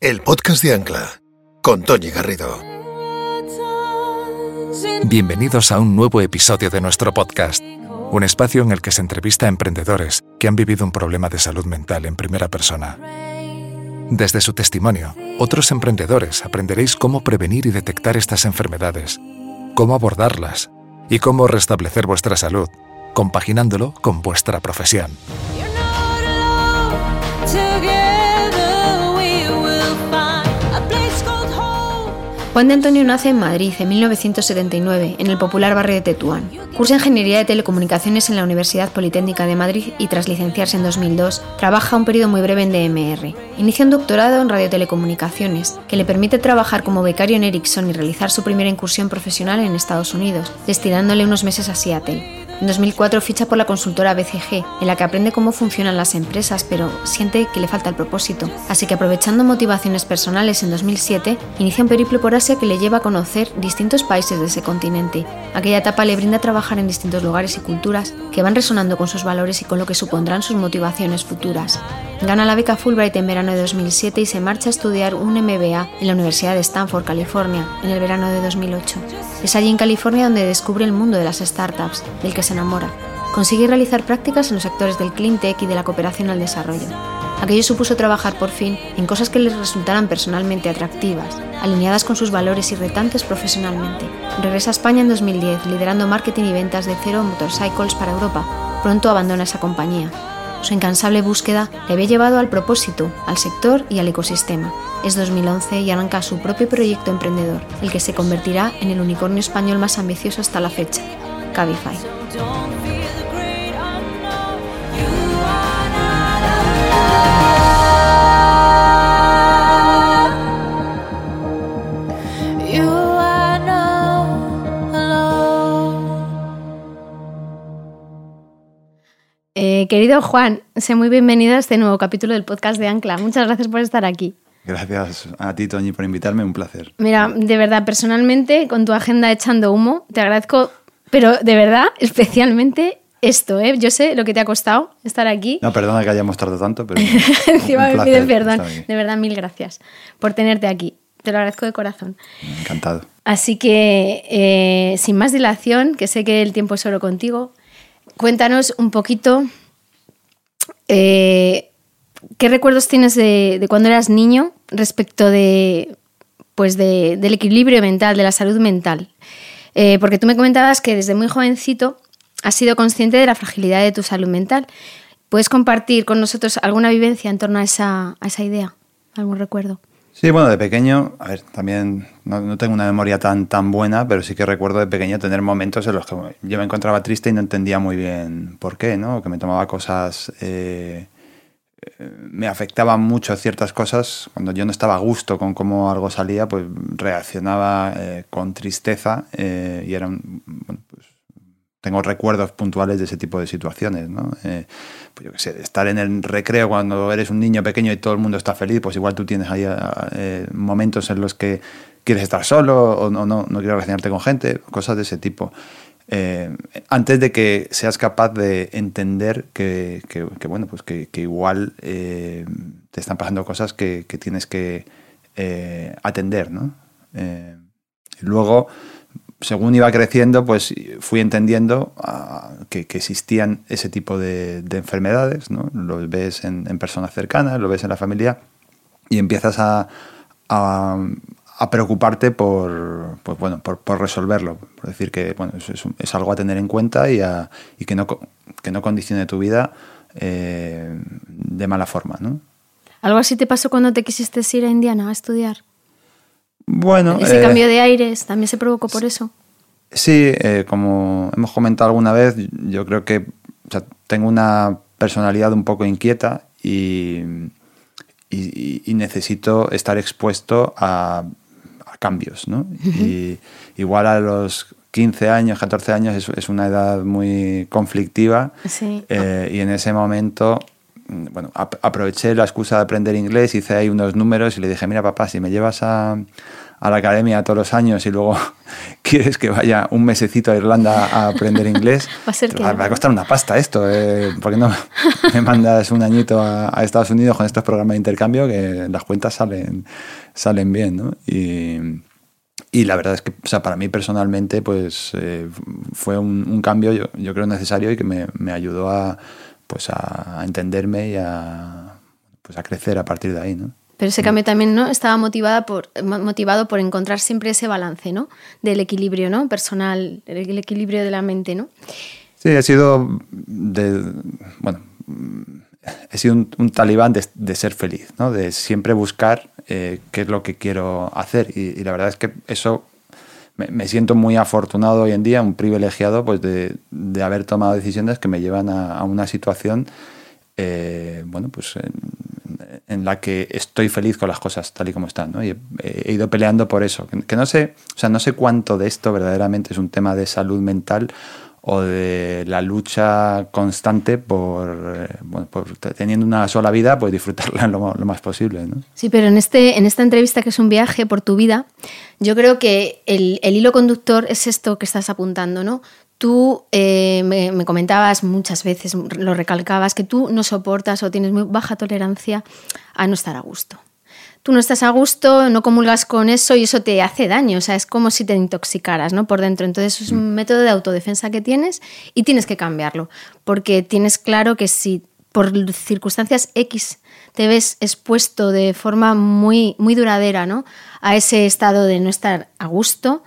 El podcast de Ancla con Tony Garrido. Bienvenidos a un nuevo episodio de nuestro podcast, un espacio en el que se entrevista a emprendedores que han vivido un problema de salud mental en primera persona. Desde su testimonio, otros emprendedores aprenderéis cómo prevenir y detectar estas enfermedades, cómo abordarlas y cómo restablecer vuestra salud, compaginándolo con vuestra profesión. Juan de Antonio nace en Madrid en 1979, en el popular barrio de Tetuán. Cursa Ingeniería de Telecomunicaciones en la Universidad Politécnica de Madrid y tras licenciarse en 2002, trabaja un periodo muy breve en DMR. Inicia un doctorado en radiotelecomunicaciones, que le permite trabajar como becario en Ericsson y realizar su primera incursión profesional en Estados Unidos, destinándole unos meses a Seattle. En 2004 ficha por la consultora BCG, en la que aprende cómo funcionan las empresas, pero siente que le falta el propósito. Así que aprovechando motivaciones personales en 2007, inicia un periplo por Asia que le lleva a conocer distintos países de ese continente. Aquella etapa le brinda trabajar en distintos lugares y culturas que van resonando con sus valores y con lo que supondrán sus motivaciones futuras. Gana la beca Fulbright en verano de 2007 y se marcha a estudiar un MBA en la Universidad de Stanford, California, en el verano de 2008. Es allí en California donde descubre el mundo de las startups, del que se enamora. Consigue realizar prácticas en los sectores del clean tech y de la cooperación al desarrollo. Aquello supuso trabajar por fin en cosas que les resultaran personalmente atractivas, alineadas con sus valores y retantes profesionalmente. Regresa a España en 2010, liderando marketing y ventas de Zero Motorcycles para Europa. Pronto abandona esa compañía. Su incansable búsqueda le había llevado al propósito, al sector y al ecosistema. Es 2011 y arranca su propio proyecto emprendedor, el que se convertirá en el unicornio español más ambicioso hasta la fecha, Cabify. Eh, querido Juan, sé muy bienvenido a este nuevo capítulo del podcast de Ancla. Muchas gracias por estar aquí. Gracias a ti, Toñi, por invitarme. Un placer. Mira, de verdad, personalmente, con tu agenda echando humo, te agradezco, pero de verdad, especialmente esto, ¿eh? Yo sé lo que te ha costado estar aquí. No, perdona que hayamos tardado tanto, pero. Encima me pides perdón. De verdad, mil gracias por tenerte aquí. Te lo agradezco de corazón. Encantado. Así que, eh, sin más dilación, que sé que el tiempo es oro contigo, cuéntanos un poquito eh, qué recuerdos tienes de, cuando eras niño respecto de, pues del equilibrio mental, de la salud mental. Eh, porque tú me comentabas que desde muy jovencito has sido consciente de la fragilidad de tu salud mental. ¿Puedes compartir con nosotros alguna vivencia en torno a esa, a esa idea? ¿Algún recuerdo? Sí, bueno, de pequeño, a ver, también no, tengo una memoria tan, tan buena, pero sí que recuerdo de pequeño tener momentos en los que yo me encontraba triste y no entendía muy bien por qué, ¿no? Que me tomaba cosas, eh, me afectaban mucho ciertas cosas. Cuando yo no estaba a gusto con cómo algo salía, pues reaccionaba eh, con tristeza y era, bueno, pues tengo recuerdos puntuales de ese tipo de situaciones, ¿no? Eh, pues yo qué sé, estar en el recreo cuando eres un niño pequeño y todo el mundo está feliz, pues igual tú tienes ahí eh, momentos en los que quieres estar solo o no, no, no quieres relacionarte con gente, cosas de ese tipo. Eh, antes de que seas capaz de entender que, bueno, pues que, igual te están pasando cosas que, tienes que atender, ¿no? luego según iba creciendo, pues fui entendiendo ah, que, existían ese tipo de, enfermedades, ¿no? Lo ves en, personas cercanas, lo ves en la familia y empiezas a, preocuparte por, pues bueno, por, resolverlo. Por decir que bueno, es, algo a tener en cuenta y, que, no, que no condicione tu vida eh, de mala forma, ¿no? ¿Algo así te pasó cuando te quisiste ir a Indiana a estudiar? Bueno. Ese eh, cambio de aires también se provocó por eso. Sí, eh, como hemos comentado alguna vez, yo creo que tengo una personalidad un poco inquieta y, y, necesito estar expuesto a, cambios, ¿no? Y igual a los 15 años, 14 años es, una edad muy conflictiva eh, y en ese momento bueno, aproveché la excusa de aprender inglés, hice ahí unos números y le dije, mira papá, si me llevas a, a la academia todos los años y luego quieres que vaya un mesecito a Irlanda a aprender inglés, va a, ser que va, va a costar una pasta esto. Eh, ¿Por qué no me mandas un añito a, a, Estados Unidos con estos programas de intercambio que las cuentas salen, salen bien? ¿no? Y, y la verdad es que o sea, para mí personalmente pues, eh, fue un, un cambio, yo, yo, creo, necesario y que me, me ayudó a, pues, a entenderme y a, pues, a crecer a partir de ahí. ¿no? Pero ese cambio también ¿no? estaba motivada por, motivado por encontrar siempre ese balance ¿no? del equilibrio ¿no? personal, el equilibrio de la mente. ¿no? Sí, he sido, bueno, he sido un, talibán de, ser feliz, ¿no? de siempre buscar eh, qué es lo que quiero hacer. Y, la verdad es que eso me, siento muy afortunado hoy en día, un privilegiado pues de, de haber tomado decisiones que me llevan a una situación eh, bueno, pues en, la que estoy feliz con las cosas tal y como están, ¿no? Y he, ido peleando por eso. Que, no sé, o sea, no sé cuánto de esto verdaderamente es un tema de salud mental o de la lucha constante por, eh, teniendo una sola vida, pues disfrutarla lo, lo, más posible. ¿no? Sí, pero en, este, en esta entrevista que es un viaje por tu vida, yo creo que el, el hilo conductor es esto que estás apuntando, ¿no? Tú eh, me, me, comentabas muchas veces, lo recalcabas, que tú no soportas o tienes muy baja tolerancia a no estar a gusto. Tú no estás a gusto, no comulgas con eso y eso te hace daño, o sea, es como si te intoxicaras ¿no? por dentro. Entonces es un método de autodefensa que tienes y tienes que cambiarlo, porque tienes claro que si por circunstancias X te ves expuesto de forma muy, muy duradera ¿no? a ese estado de no estar a gusto,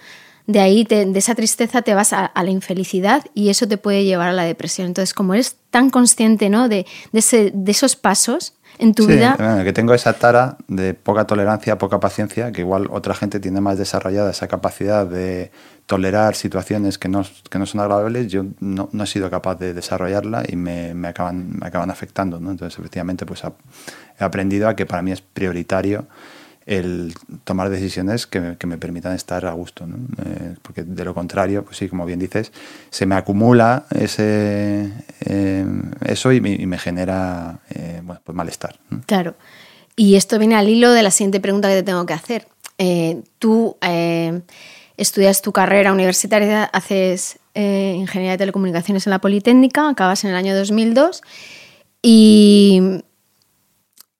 de ahí, te, de esa tristeza te vas a, a, la infelicidad y eso te puede llevar a la depresión. Entonces, como eres tan consciente ¿no? de, de, ese, de esos pasos en tu sí, vida... Bueno, que tengo esa tara de poca tolerancia, poca paciencia, que igual otra gente tiene más desarrollada esa capacidad de tolerar situaciones que no, que no son agradables, yo no, no, he sido capaz de desarrollarla y me, me, acaban, me acaban afectando. ¿no? Entonces, efectivamente, pues he aprendido a que para mí es prioritario el tomar decisiones que me, que me permitan estar a gusto. Eh, porque de lo contrario, pues sí, como bien dices, se me acumula ese, eh, eso y me, genera eh, bueno, pues malestar. Claro. Y esto viene al hilo de la siguiente pregunta que te tengo que hacer. Tú estudias tu carrera universitaria, haces ingeniería de telecomunicaciones en la Politécnica, acabas en el año 2002 y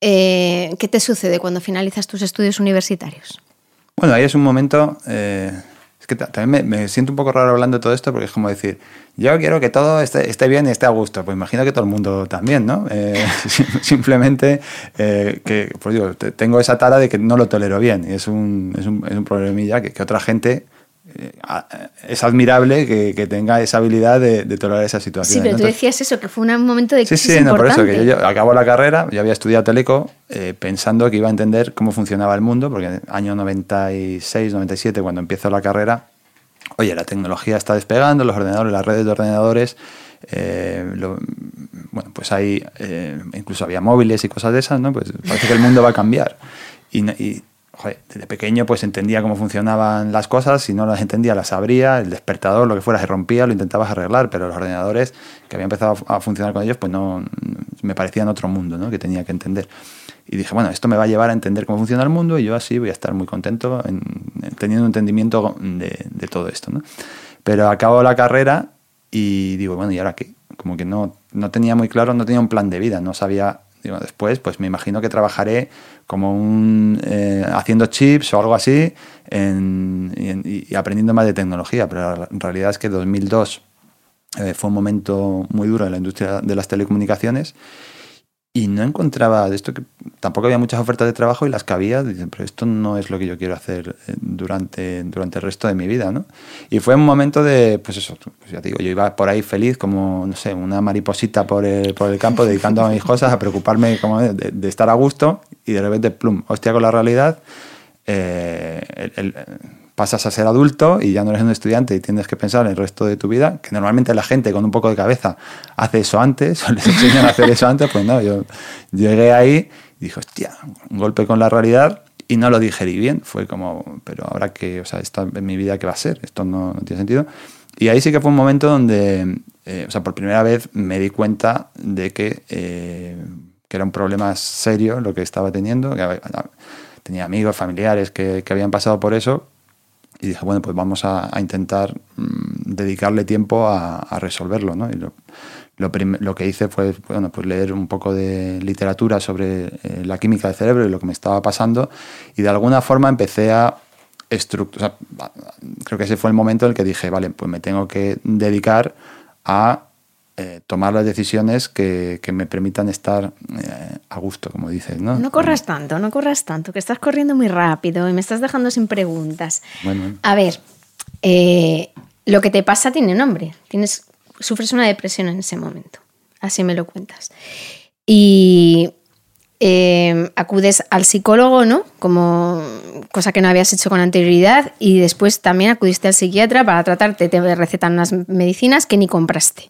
eh, ¿qué te sucede cuando finalizas tus estudios universitarios? Bueno, ahí es un momento... Eh, es que también me, siento un poco raro hablando de todo esto porque es como decir, yo quiero que todo esté, bien y esté a gusto. Pues imagino que todo el mundo también, ¿no? Eh, simplemente que, pues digo, tengo esa tara de que no lo tolero bien y es un, es un, es un problemilla que otra gente es admirable que, que, tenga esa habilidad de, de tolerar esa situación. Sí, pero tú decías eso, que fue un momento de crisis Sí, sí, no, por eso, que yo, yo, acabo la carrera, yo había estudiado Teleco eh, pensando que iba a entender cómo funcionaba el mundo, porque en el año 96, 97, cuando empiezo la carrera, oye, la tecnología está despegando, los ordenadores, las redes de ordenadores, eh, lo, bueno, pues hay, eh, incluso había móviles y cosas de esas, ¿no? Pues parece que el mundo va a cambiar. Y, y joder, desde pequeño pues entendía cómo funcionaban las cosas, si no las entendía las abría, el despertador, lo que fuera, se rompía, lo intentabas arreglar, pero los ordenadores que había empezado a funcionar con ellos pues no me parecían otro mundo ¿no? que tenía que entender. Y dije, bueno, esto me va a llevar a entender cómo funciona el mundo y yo así voy a estar muy contento en, en, teniendo un entendimiento de, de todo esto. ¿no? Pero acabo la carrera y digo, bueno, ¿y ahora qué? Como que no, no tenía muy claro, no tenía un plan de vida, no sabía Digo, después, pues me imagino que trabajaré como un eh, haciendo chips o algo así en, y, y, aprendiendo más de tecnología, pero la realidad es que 2002 eh, fue un momento muy duro en la industria de las telecomunicaciones y no encontraba de esto que tampoco había muchas ofertas de trabajo y las que había, dicen, pero esto no es lo que yo quiero hacer eh, durante, durante el resto de mi vida, ¿no? Y fue un momento de, pues eso, pues ya digo, yo iba por ahí feliz como, no sé, una mariposita por el, por el campo dedicando a mis cosas, a preocuparme como de, estar a gusto y de repente, plum, hostia con la realidad, eh, pasas a ser adulto y ya no eres un estudiante y tienes que pensar en el resto de tu vida, que normalmente la gente con un poco de cabeza hace eso antes, o les enseñan a hacer eso antes, pues no, yo llegué ahí y dije, hostia, un golpe con la realidad y no lo digerí bien, fue como, pero ahora que, o sea, esto en mi vida, ¿qué va a ser? Esto no, no tiene sentido. Y ahí sí que fue un momento donde, eh, o sea, por primera vez me di cuenta de que, eh, que era un problema serio lo que estaba teniendo, que tenía amigos, familiares que, que habían pasado por eso y dije, bueno, pues vamos a, intentar mm, dedicarle tiempo a, resolverlo, ¿no? Y lo, lo, que hice fue bueno, pues leer un poco de literatura sobre eh, la química del cerebro y lo que me estaba pasando y de alguna forma empecé a estructurar, creo que ese fue el momento en el que dije, vale, pues me tengo que dedicar a eh, tomar las decisiones que, me permitan estar eh, a gusto, como dices. ¿no? no corras tanto, no corras tanto, que estás corriendo muy rápido y me estás dejando sin preguntas. A ver, eh, lo que te pasa tiene nombre. Tienes, sufres una depresión en ese momento. Así me lo cuentas. Y acudes al psicólogo, ¿no? Como cosa que no habías hecho con anterioridad. Y después también acudiste al psiquiatra para tratarte. Te recetan unas medicinas que ni compraste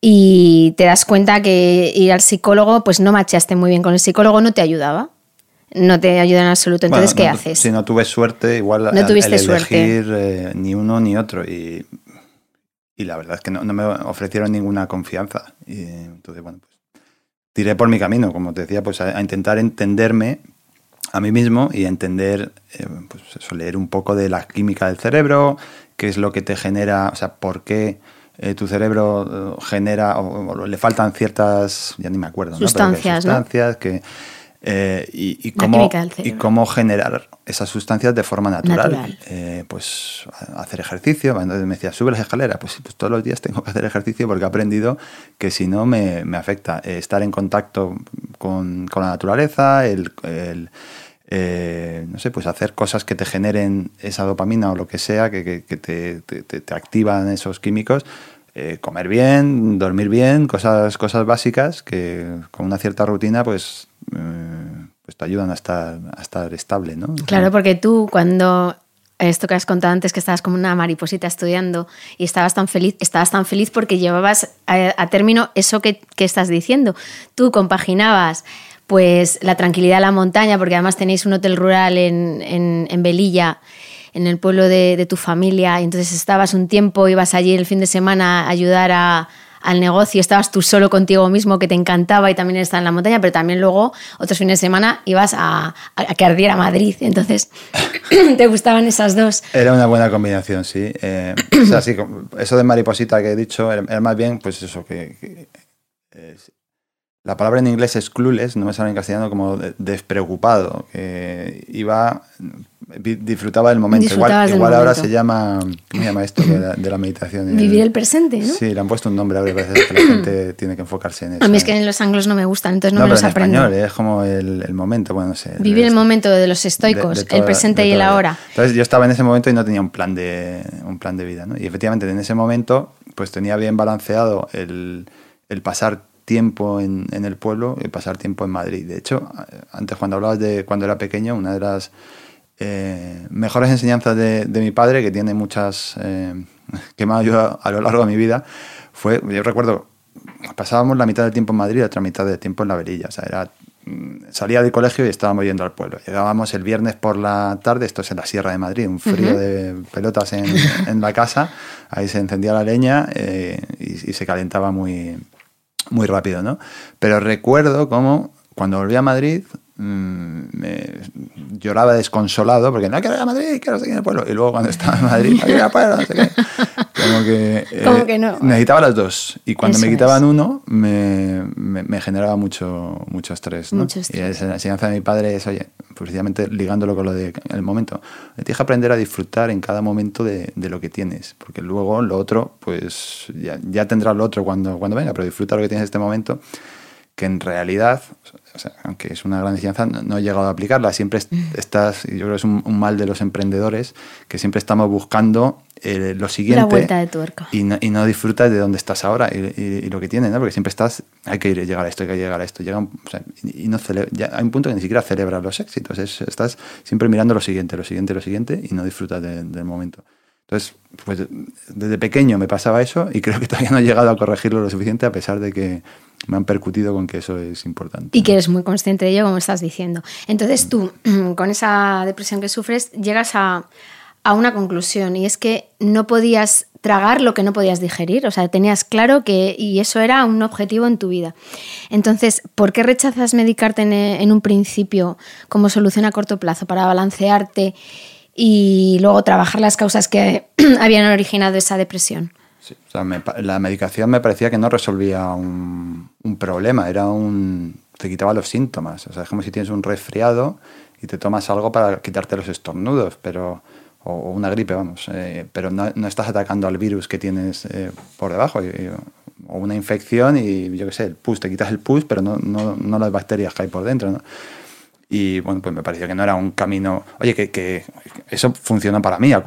y te das cuenta que ir al psicólogo, pues no machaste muy bien con el psicólogo, no te ayudaba. No te ayuda en absoluto. Entonces, ¿qué haces? Si no tuve suerte, igual no tuviste elegir eh, ni uno ni otro. Y, y la verdad es que no, me ofrecieron ninguna confianza. Y entonces, bueno, pues tiré por mi camino, como te decía, pues a, intentar entenderme a mí mismo y a entender, eh, pues eso, leer un poco de la química del cerebro, qué es lo que te genera, o sea, por qué eh, tu cerebro eh, genera o, le faltan ciertas, ya ni me acuerdo, sustancias, ¿no? sustancias que, eh, y, cómo, y cómo generar esas sustancias de forma natural. pues hacer ejercicio, entonces me decía, sube las escaleras, pues, pues, todos los días tengo que hacer ejercicio porque he aprendido que si no me, me afecta. estar en contacto con, con la naturaleza, el, el no sé, pues hacer cosas que te generen esa dopamina o lo que sea, que, que, que te, te, te, activan esos químicos, eh, comer bien, dormir bien, cosas, cosas básicas que con una cierta rutina pues, eh, pues te ayudan a estar, a estar estable. ¿no? Claro, porque tú cuando esto que has contado antes, que estabas como una mariposita estudiando y estabas tan feliz, estabas tan feliz porque llevabas a, término eso que, que, estás diciendo. Tú compaginabas pues la tranquilidad de la montaña, porque además tenéis un hotel rural en, en, en Belilla en el pueblo de, tu familia y entonces estabas un tiempo, ibas allí el fin de semana a ayudar a, al negocio, estabas tú solo contigo mismo, que te encantaba y también estar en la montaña, pero también luego otros fines de semana ibas a, a que ardiera Madrid. Entonces, ¿te gustaban esas dos? Era una buena combinación, sí. Eh, o eso de mariposita que he dicho era, más bien, pues eso, que, la palabra en inglés es clueless, no me sale en castellano como despreocupado, que iba disfrutaba del momento. igual, ahora se llama, ¿cómo se llama esto de la, meditación? Vivir el presente, ¿no? Sí, le han puesto un nombre ahora, parece que la gente tiene que enfocarse en eso. A mí es que en los anglos no me gustan, entonces no, me los en español es como el, momento, bueno, no sé. Vivir el momento de los estoicos, el presente y el ahora. Entonces yo estaba en ese momento y no tenía un plan de, un plan de vida, ¿no? Y efectivamente en ese momento pues tenía bien balanceado el, el pasar tiempo en, en, el pueblo y pasar tiempo en Madrid. De hecho, antes cuando hablabas de cuando era pequeño, una de las eh, mejores enseñanzas de, mi padre, que tiene muchas, eh, que me ha ayudado a lo largo de mi vida, fue, yo recuerdo, pasábamos la mitad del tiempo en Madrid y otra mitad del tiempo en la verilla. O sea, era, mm, salía del colegio y estábamos yendo al pueblo. Llegábamos el viernes por la tarde, esto es en la Sierra de Madrid, un frío de pelotas en, en, la casa, ahí se encendía la leña eh, y, y, se calentaba muy, muy rápido, ¿no? Pero recuerdo cómo cuando volví a Madrid Mm, me lloraba desconsolado porque no quiero ir a Madrid, quiero seguir en el pueblo. Y luego cuando estaba en Madrid, no quiero ir al pueblo, no sé qué. Como que, eh, no? necesitaba las dos. Y cuando me quitaban uno, me, me, generaba mucho, mucho estrés. ¿no? Y la enseñanza de mi padre es, oye, precisamente ligándolo con lo del el momento, tienes que aprender a disfrutar en cada momento de, de, lo que tienes. Porque luego lo otro, pues ya, ya tendrás lo otro cuando, cuando venga, pero disfruta lo que tienes en este momento que en realidad, aunque es una gran enseñanza, no, he llegado a aplicarla. Siempre estás, yo creo que es un, mal de los emprendedores, que siempre estamos buscando eh, lo siguiente. La vuelta de tuerca. Y no, y no disfrutas de dónde estás ahora y, lo que tienes, ¿no? Porque siempre estás, hay que ir, llegar a esto, hay que llegar a esto. Llega y no ya hay un punto que ni siquiera celebras los éxitos. estás siempre mirando lo siguiente, lo siguiente, lo siguiente y no disfrutas del momento. Entonces, pues desde pequeño me pasaba eso y creo que todavía no he llegado a corregirlo lo suficiente a pesar de que me han percutido con que eso es importante. Y que eres muy consciente de ello, como estás diciendo. Entonces tú, con esa depresión que sufres, llegas a, a una conclusión y es que no podías tragar lo que no podías digerir, o sea, tenías claro que y eso era un objetivo en tu vida. Entonces, ¿por qué rechazas medicarte en, un principio como solución a corto plazo para balancearte y luego trabajar las causas que habían originado esa depresión? Sí, o sea, la medicación me parecía que no resolvía un, problema, era un te quitaba los síntomas. O sea, es como si tienes un resfriado y te tomas algo para quitarte los estornudos, pero o, una gripe, vamos, eh, pero no, no, estás atacando al virus que tienes eh, por debajo, o una infección y yo qué sé, el pus, te quitas el pus, pero no, no, no las bacterias que hay por dentro. Y bueno, pues me pareció que no era un camino. Oye, que, que eso funciona para mí. A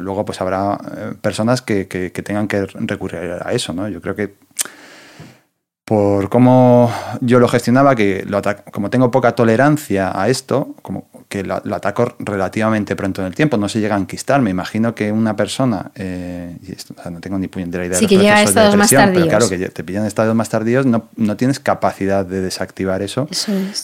luego, pues habrá eh, personas que, que, que, tengan que recurrir a eso, ¿no? Yo creo que por cómo yo lo gestionaba, que lo como tengo poca tolerancia a esto, como que lo, ataco relativamente pronto en el tiempo, no se llega a enquistar. Me imagino que una persona, eh, y esto, no tengo ni puñetera idea sí, de que llega a estados más tardíos. pero claro, que te pillan estados más tardíos, no, no tienes capacidad de desactivar eso,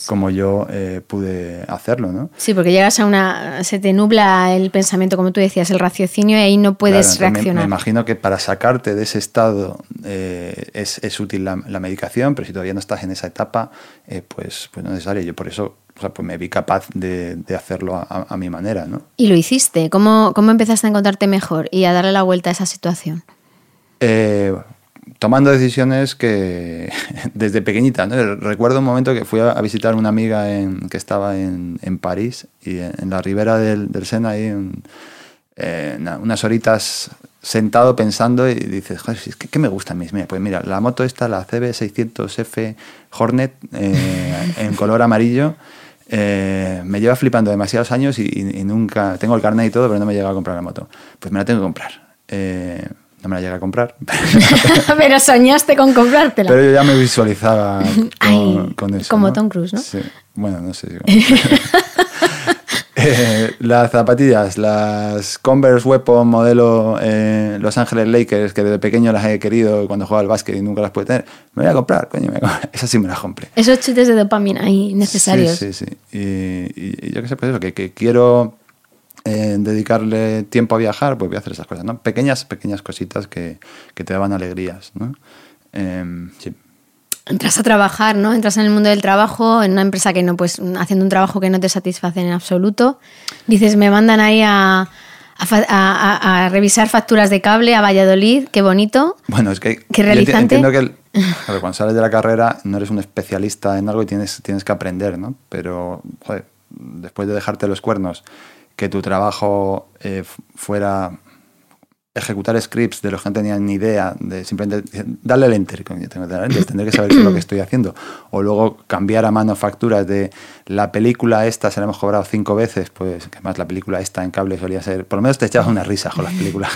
como yo eh, pude hacerlo, ¿no? Sí, porque llegas a una, se te nubla el pensamiento, como tú decías, el raciocinio y ahí no puedes reaccionar. Me, imagino que para sacarte de ese estado eh, es, es, útil la, la medicación, pero si todavía no estás en esa etapa, pues, pues no es necesario. Yo por eso o sea, pues me vi capaz de, de hacerlo a, a, mi manera. ¿no? ¿Y lo hiciste? ¿Cómo, ¿Cómo empezaste a encontrarte mejor y a darle la vuelta a esa situación? Eh, tomando decisiones que desde pequeñita. ¿no? Recuerdo un momento que fui a, visitar una amiga en, que estaba en, en, París y en, la ribera del, del Sena, ahí, en, eh, unas horitas sentado pensando y dices, Joder, ¿qué, me gusta a mí? Mira, pues mira, la moto esta, la CB600F Hornet eh, en color amarillo, eh, me lleva flipando demasiados años y, nunca, tengo el carnet y todo, pero no me llega a comprar la moto. Pues me la tengo que comprar. Eh, no me la llega a comprar. pero soñaste con comprártela. Pero yo ya me visualizaba con, eso. Como Tom Cruise, ¿no? Sí. Bueno, no sé. Eh, las zapatillas, las Converse Weapon modelo eh, Los Ángeles Lakers, que desde pequeño las he querido cuando jugaba al básquet y nunca las pude tener, me voy a comprar, coño, me esas sí me las compré. Esos chutes de dopamina ahí necesarios. Sí, sí, sí. Y, yo qué sé, pues eso, que, que quiero eh, dedicarle tiempo a viajar, pues voy a hacer esas cosas, ¿no? Pequeñas, pequeñas cositas que, que te daban alegrías, ¿no? Em, sí entras a trabajar, ¿no? Entras en el mundo del trabajo, en una empresa que no, pues haciendo un trabajo que no te satisface en absoluto. Dices, me mandan ahí a, a, revisar facturas de cable a Valladolid, qué bonito. Bueno, es que qué realizante. entiendo que cuando sales de la carrera no eres un especialista en algo y tienes, tienes que aprender, ¿no? Pero, joder, después de dejarte los cuernos, que tu trabajo eh, fuera ejecutar scripts de los que no tenían ni idea, de simplemente darle el enter, tendré que saber qué es lo que estoy haciendo. O luego cambiar a mano facturas de la película esta, se la hemos cobrado cinco veces, pues que más la película esta en cable solía ser, por lo menos te echabas una risa con las películas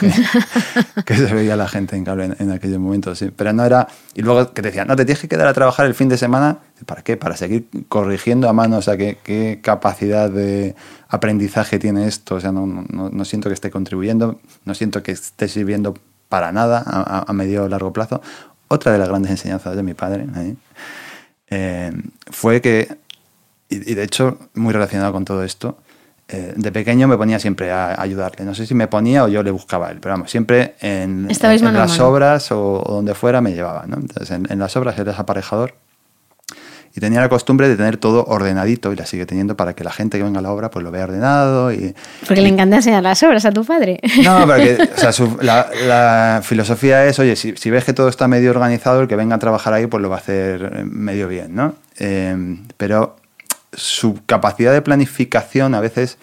que, se veía la gente en cable en, aquellos momentos, sí. Pero no era, y luego que te decían, no, te tienes que quedar a trabajar el fin de semana, ¿para qué? Para seguir corrigiendo a mano, o sea, qué, qué capacidad de aprendizaje tiene esto, o sea, no, no, no, siento que esté contribuyendo, no siento que esté sirviendo para nada a, a medio o largo plazo. Otra de las grandes enseñanzas de mi padre eh, fue que, y, de hecho muy relacionado con todo esto, eh, de pequeño me ponía siempre a ayudarle. No sé si me ponía o yo le buscaba a él, pero vamos, siempre en, en, las obras o, donde fuera me llevaba. ¿no? Entonces, en, en las obras eres aparejador y tenía la costumbre de tener todo ordenadito y la sigue teniendo para que la gente que venga a la obra pues lo vea ordenado. Y, porque le encanta enseñar las obras a tu padre. No, pero o sea, la, filosofía es, oye, si, si, ves que todo está medio organizado, el que venga a trabajar ahí pues lo va a hacer medio bien, ¿no? Eh, pero su capacidad de planificación a veces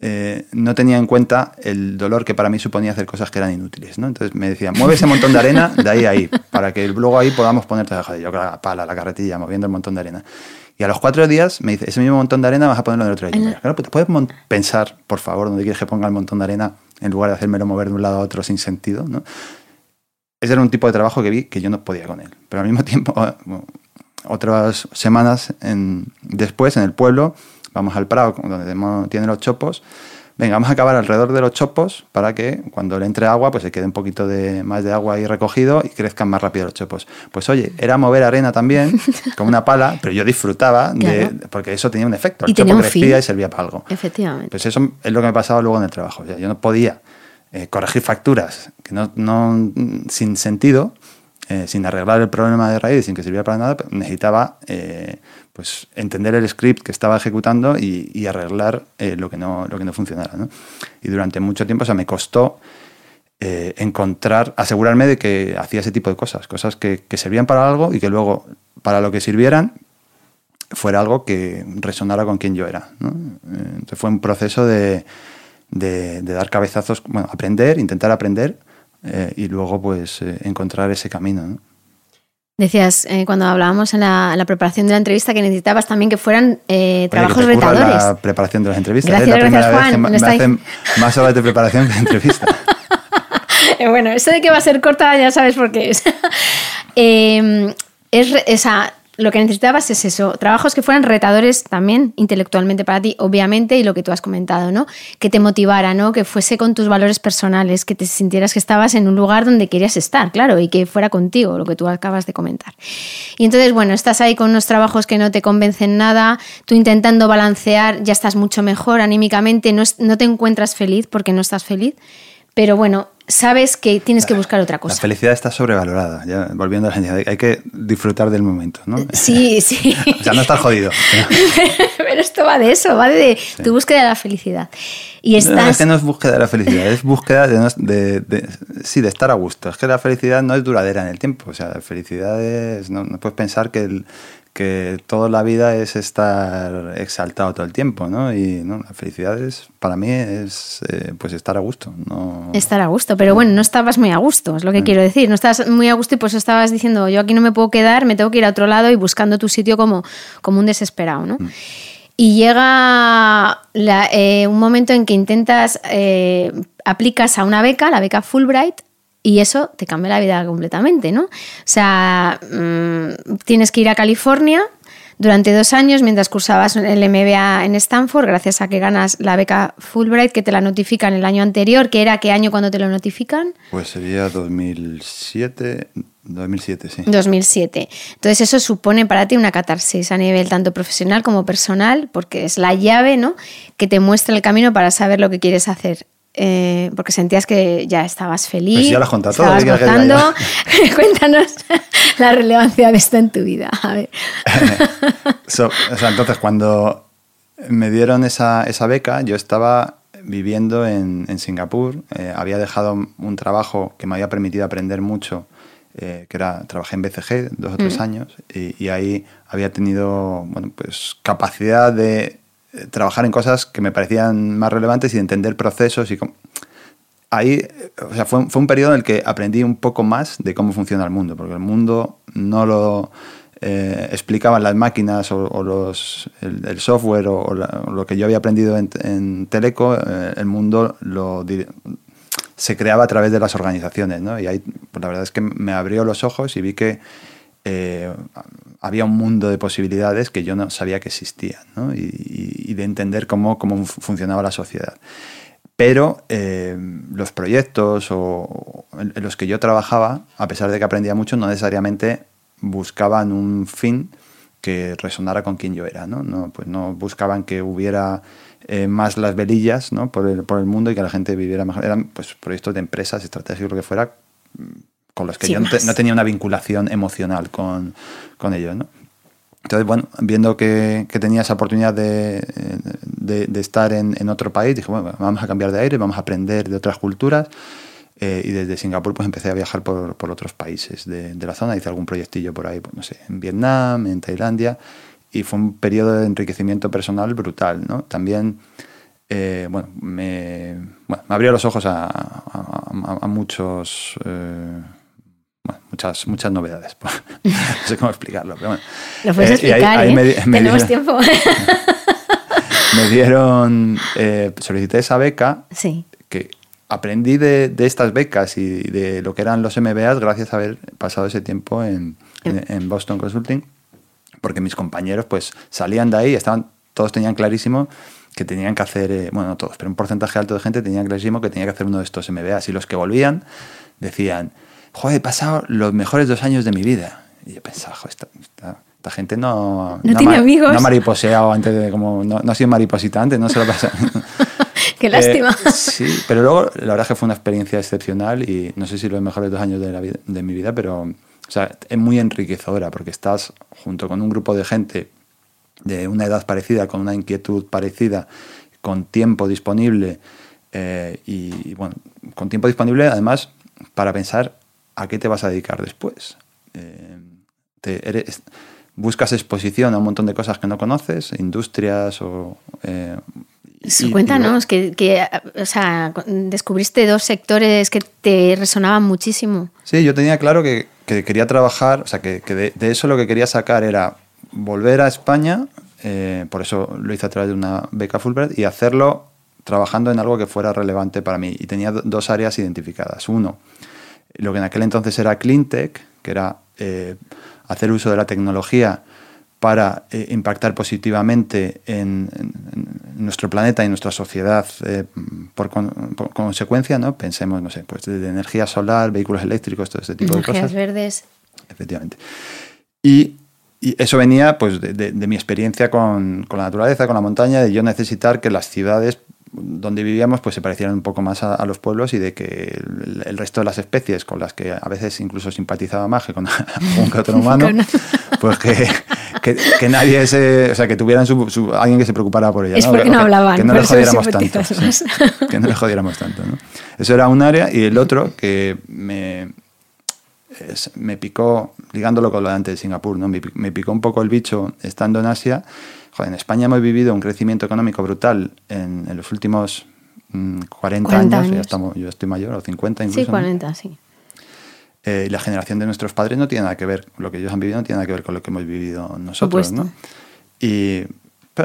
eh, no tenía en cuenta el dolor que para mí suponía hacer cosas que eran inútiles. ¿no? Entonces me decía, mueve ese montón de arena de ahí a ahí, para que luego ahí podamos ponerte, joder, yo la pala, la carretilla, moviendo el montón de arena. Y a los cuatro días me dice, ese mismo montón de arena vas a ponerlo en el otro lado. Claro, pues, puedes pensar, por favor, dónde quieres que ponga el montón de arena en lugar de hacérmelo mover de un lado a otro sin sentido. ¿no? Ese era un tipo de trabajo que vi que yo no podía con él. Pero al mismo tiempo, otras semanas en, después, en el pueblo, vamos al Prado, donde tiene los chopos, venga, vamos a acabar alrededor de los chopos para que cuando le entre agua, pues se quede un poquito de, más de agua ahí recogido y crezcan más rápido los chopos. Pues oye, era mover arena también, con una pala, pero yo disfrutaba de, porque eso tenía un efecto. El chopo crecía y servía para algo. Efectivamente. Pues eso es lo que me pasaba luego en el trabajo. yo no podía eh, corregir facturas que no, no sin sentido, eh, sin arreglar el problema de raíz, sin que sirviera para nada, necesitaba eh, pues entender el script que estaba ejecutando y, arreglar lo, que no, lo que no funcionara. Y durante mucho tiempo, o sea, me costó encontrar, asegurarme de que hacía ese tipo de cosas, cosas que, que servían para algo y que luego, para lo que sirvieran, fuera algo que resonara con quien yo era. Entonces fue un proceso de, de, dar cabezazos, bueno, aprender, intentar aprender eh, y luego pues eh, encontrar ese camino. Decías eh, cuando hablábamos en la, preparación de la entrevista que necesitabas también que fueran trabajos retadores. La preparación de las entrevistas. Gracias, la gracias, Juan. me, hacen más horas de preparación que de entrevista. bueno, eso de que va a ser corta ya sabes por qué es. es esa, lo que necesitabas es eso, trabajos que fueran retadores también intelectualmente para ti, obviamente, y lo que tú has comentado, ¿no? Que te motivara, ¿no? Que fuese con tus valores personales, que te sintieras que estabas en un lugar donde querías estar, claro, y que fuera contigo, lo que tú acabas de comentar. Y entonces, bueno, estás ahí con unos trabajos que no te convencen nada, tú intentando balancear, ya estás mucho mejor anímicamente, no, no te encuentras feliz porque no estás feliz, pero bueno, sabes que tienes que buscar otra cosa. La felicidad está sobrevalorada, ya volviendo a la genialidad. Hay que disfrutar del momento, ¿no? Sí, sí. o sea, no estar jodido. Pero esto va de eso, va de tu búsqueda de la felicidad. Y estás... No, es que no es búsqueda de la felicidad, es búsqueda de, de, sí, de estar a gusto. Es que la felicidad no es duradera en el tiempo. O sea, la felicidad es... No, no puedes pensar que el, que toda la vida es estar exaltado todo el tiempo, ¿no? Y ¿no? la felicidad es, para mí es eh, pues estar a gusto. No... Estar a gusto, pero bueno, no estabas muy a gusto, es lo que mm. quiero decir. No estabas muy a gusto y pues estabas diciendo, yo aquí no me puedo quedar, me tengo que ir a otro lado y buscando tu sitio como, como un desesperado, ¿no? Mm. Y llega eh, un momento en que intentas, eh, aplicas a una beca, la beca Fulbright, y eso te cambia la vida completamente, ¿no? O sea, mm, tienes que ir a California durante dos años mientras cursabas el MBA en Stanford, gracias a que ganas la beca Fulbright, que te la notifican el año anterior, que era qué año cuando te lo notifican? Pues sería 2007, 2007, sí. 2007. Entonces eso supone para ti una catarsis a nivel tanto profesional como personal, porque es la llave, ¿no? Que te muestra el camino para saber lo que quieres hacer eh, porque sentías que ya estabas feliz. Pues ya lo has contado todo. Estabas Cuéntanos la relevancia de esto en tu vida. A ver. entonces, cuando me dieron esa, esa, beca, yo estaba viviendo en, en Singapur. Eh, había dejado un trabajo que me había permitido aprender mucho, eh, que era, trabajé en BCG dos o tres mm. años, y, y, ahí había tenido bueno, pues, capacidad de trabajar en cosas que me parecían más relevantes y entender procesos y ahí o sea, fue, fue, un periodo en el que aprendí un poco más de cómo funciona el mundo, porque el mundo no lo eh, explicaban las máquinas o, los, el, software o, lo que yo había aprendido en, Teleco, eh, el mundo lo se creaba a través de las organizaciones, ¿no? Y ahí pues la verdad es que me abrió los ojos y vi que eh, había un mundo de posibilidades que yo no sabía que existían y, de entender cómo, cómo, funcionaba la sociedad. Pero eh, los proyectos o, en, los que yo trabajaba, a pesar de que aprendía mucho, no necesariamente buscaban un fin que resonara con quien yo era. No, pues no buscaban que hubiera eh, más las velillas ¿no? por, el, por, el, mundo y que la gente viviera mejor. Eran pues, proyectos de empresas, estratégicos, lo que fuera, con los que yo no, tenía una vinculación emocional con, con ellos. ¿no? Entonces, bueno, viendo que, que tenía esa oportunidad de, de, estar en, en, otro país, dije, bueno, vamos a cambiar de aire, vamos a aprender de otras culturas. Eh, y desde Singapur pues empecé a viajar por, por otros países de, de, la zona. Hice algún proyectillo por ahí, pues, no sé, en Vietnam, en Tailandia. Y fue un periodo de enriquecimiento personal brutal, ¿no? También, eh, bueno, me, bueno, me abrió los ojos a, a, a muchos... Eh, muchas, muchas novedades. no sé cómo explicarlo, pero bueno. Lo puedes eh, explicar, ¿eh? Tenemos tiempo. me dieron, eh, solicité esa beca, sí. que aprendí de, de, estas becas y de lo que eran los MBAs gracias a haber pasado ese tiempo en, en, Boston Consulting, porque mis compañeros pues salían de ahí, estaban, todos tenían clarísimo que tenían que hacer, bueno, no todos, pero un porcentaje alto de gente tenía clarísimo que tenía que hacer uno de estos MBAs. Y los que volvían decían, joder, he pasado los mejores dos años de mi vida. Y yo pensaba, joder, esta, esta, gente no... No, tiene amigos. No ha mariposeado antes de, como, no, no ha sido mariposita antes, no se lo pasa. Qué lástima. Eh, sí, pero luego la verdad es que fue una experiencia excepcional y no sé si los mejores dos años de, la vida, de mi vida, pero o sea, es muy enriquecedora porque estás junto con un grupo de gente de una edad parecida, con una inquietud parecida, con tiempo disponible eh, y, bueno, con tiempo disponible además para pensar a qué te vas a dedicar después. Eh, te, eres, buscas exposición a un montón de cosas que no conoces, industrias o y, Cuéntanos, que, que, o sea, descubriste dos sectores que te resonaban muchísimo. Sí, yo tenía claro que, que quería trabajar, o sea, que, que de, de, eso lo que quería sacar era volver a España, eh, por eso lo hice a través de una beca Fulbright, y hacerlo trabajando en algo que fuera relevante para mí. Y tenía dos áreas identificadas. Uno, lo que en aquel entonces era cleantech, que era eh, hacer uso de la tecnología para eh, impactar positivamente en, en, nuestro planeta y nuestra sociedad eh, por, con, por, consecuencia, ¿no? Pensemos, no sé, pues de energía solar, vehículos eléctricos, todo este tipo Energías de cosas. verdes. Efectivamente. Y, y eso venía pues de, de, de mi experiencia con, con, la naturaleza, con la montaña, de yo necesitar que las ciudades donde vivíamos pues se parecieran un poco más a, a, los pueblos y de que el, el, resto de las especies con las que a veces incluso simpatizaba más que con algún que otro humano, pues que, que, que, nadie se, o sea, que tuvieran su, su, alguien que se preocupara por ella. Es ¿no? porque no hablaban. Que no le jodiéramos tanto. Sí, que no le jodiéramos tanto. ¿no? Eso era un área y el otro que me, es, me picó, ligándolo con lo de antes de Singapur, ¿no? me, me picó un poco el bicho estando en Asia Joder, en España hemos vivido un crecimiento económico brutal en, en los últimos mmm, 40, 40, años, Ya estamos, yo estoy mayor, o 50 incluso. Sí, 40, ¿no? sí. Eh, y la generación de nuestros padres no tiene nada que ver, lo que ellos han vivido no tiene nada que ver con lo que hemos vivido nosotros. ¿no? Y